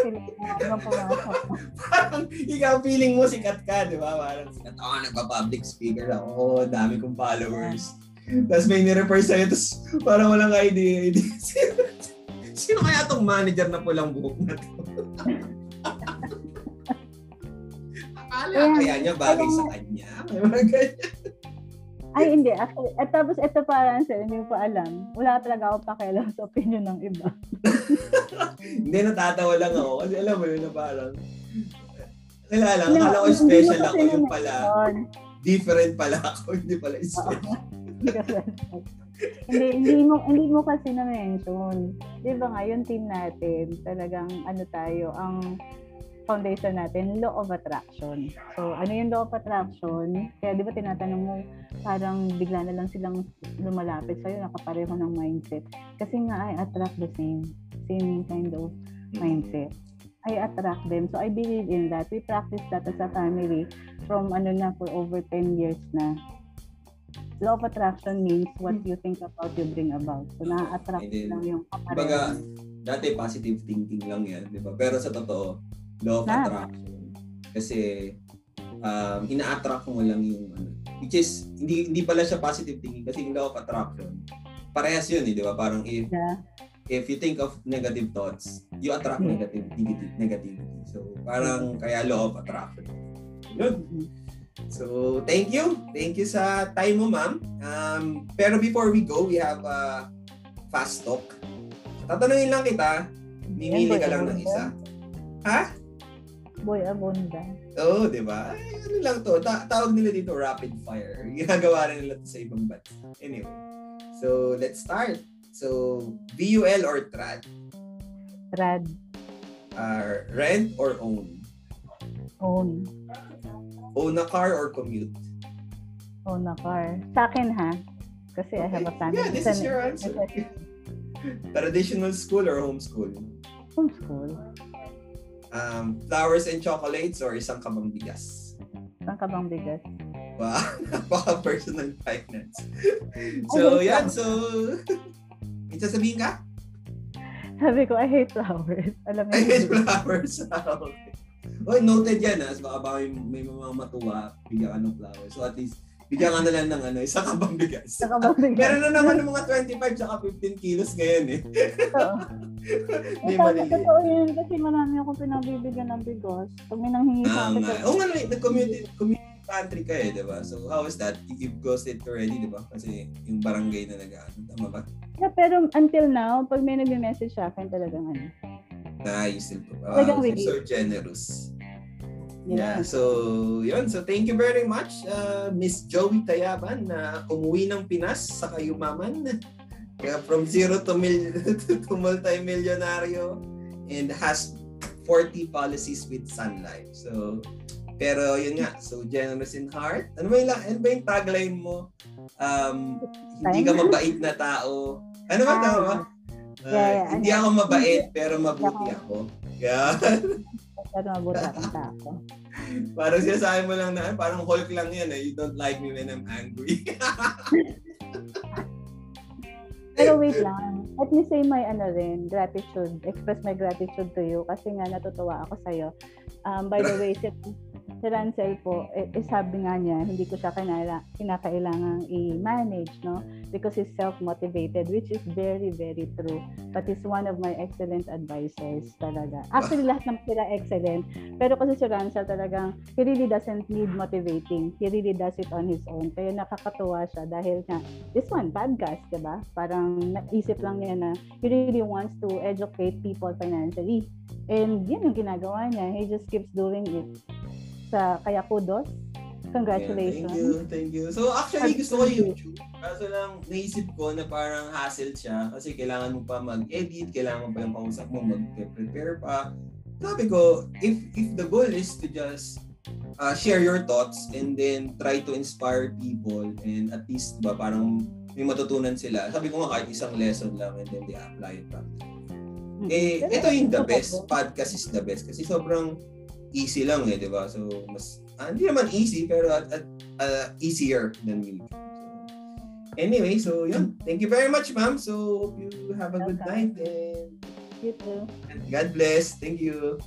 pumasok. Parang ikaw feeling mo sikat ka, di ba? Parang sikat ako, nagpa-public speaker ako, dami kong followers. Tapos may nirefer sa'yo, tapos parang walang ka-idea-idea. Sino, sino kaya tong manager na pulang buhok na to? Akala Kaya- kaya niya bagay sa kanya. May mga ganyan. Ay, hindi. Actually, at tapos ito pa, Ansel, hindi pa alam. Wala talaga ako pakialam sa opinion ng iba. Hindi, natatawa lang ako. Kasi alam mo yun na parang, lang, Hindi, akala ko special ako yung pala. Different pala ako, hindi pala special. Hindi hindi, mo hindi mo kasi na mention. 'Di ba nga yung team natin, talagang ano tayo, ang foundation natin, law of attraction. So, ano yung law of attraction? Kaya di ba tinatanong mo, parang bigla na lang silang lumalapit sa'yo, nakapareho ng mindset. Kasi nga, I attract the same, same kind of mindset. I attract them. So, I believe in that. We practice that as a family from ano na for over 10 years na. Law of attraction means what you think about, you bring about. So, na-attract then, lang yung kapareho. dati positive thinking lang yan, di ba? Pero sa totoo, law of Ah. attraction. Kasi, um, ina-attract mo lang yung ano. Which is, hindi hindi pala siya positive thinking kasi yung law of attraction, parehas yun eh, di ba? Parang if, Yeah. if you think of negative thoughts, you attract Yeah. negative, negative, negativity. So, parang kaya law of attraction. Yun. Mhm. So, thank you. Thank you sa time mo, ma'am. Um, pero before we go, we have a fast talk. Tatanungin lang kita, mimili ka lang ng isa. Ha? Boy Abunda. Oo, di ba? Ano lang to. Ta- tawag nila dito rapid fire. Ginagawa rin nila to sa ibang bansa. Anyway. So, let's start. So, VUL or TRAD? Rad. Uh, rent or own? Own. Own a car or commute? Own a car. Sa akin ha. Kasi I have a family. Yeah, this is your answer. Traditional school or homeschool? Homeschool. Um, flowers and chocolates or isang kabang bigas? Saan ka bang bigas? Wow, napaka-personal finance. so, yan. So, may sasabihin ka? Sabi ko, I hate flowers. Alam mo I hate flowers. okay. Oy, noted yan ha. So, baka baka may, may mga matuwa, bigyan ka ng flowers. So, at least, bigyan ka na lang ng ano, isa ka bang bigas. Saka ba bigyan? Meron na naman ng mga 25 tsaka 15 kilos ngayon eh. Oo. Hindi Eh, maliliit. totoo yun kasi marami akong pinabibigyan ng bigos. Pag may nanghingi sa Ah, akin. Oo nga, nag-community community pantry ka eh, di ba? So, how is that? You've ghosted already, di ba? Kasi yung barangay na nag-ano, tama ba? Yeah, pero until now, pag may nag-message sa akin, talagang ano. Still, wow, Talagang wait. so generous. Yeah, lang. so yun. So thank you very much, uh, Miss Joey Tayaban na umuwi ng Pinas sa kayumaman. Kaya from zero to, mil- to multi-millionaryo and has 40 policies with Sun Life. So, pero yun nga, so generous in heart. Ano ba yung, ano ba yung tagline mo? Um, hindi ka mabait na tao. Ano ba Ah. tama? Uh, Yeah, yeah. hindi ako mabait pero mabuti ako. Yeah. Pero mabuti tao. Parang sinasabi mo lang na, "Ay, parang Hulk lang yan eh. You don't like me when I'm angry. Pero wait lang. Let me say my ano rin, gratitude. Express my gratitude to you kasi nga natutuwa ako sa'yo. Um, by the way, si, si Rancel po, eh, eh, sabi nga niya, hindi ko siya kinala, kinakailangang i-manage, no? Because he's self-motivated, which is very, very true. But he's one of my excellent advisors talaga. Actually, lahat ng sila excellent. Pero kasi si Rancel talagang, he really doesn't need motivating. He really does it on his own. Kaya nakakatuwa siya dahil nga, this one, podcast, di ba? Parang naisip lang niya na he really wants to educate people financially. And yun yung ginagawa niya. He just keeps doing it. Sa, kaya kudos. Congratulations. thank you, thank you. So actually, gusto ko YouTube. Kaso lang, naisip ko na parang hassle siya kasi kailangan mo pa mag-edit, kailangan mo pa yung kausap mo mag-prepare pa. Sabi ko, if if the goal is to just uh, share your thoughts and then try to inspire people and at least ba parang may matutunan sila. Sabi ko nga kahit isang lesson lang and then they apply it practically. Mm. Eh, ito yung the totoo. best. Podcast is the best. Kasi sobrang easy lang eh, di ba? So, mas, ah, hindi naman easy, pero at, at, uh, easier than YouTube. So, anyway, so yun. Thank you very much, ma'am. So, hope you have a good Welcome. night and You too. God bless. Thank you.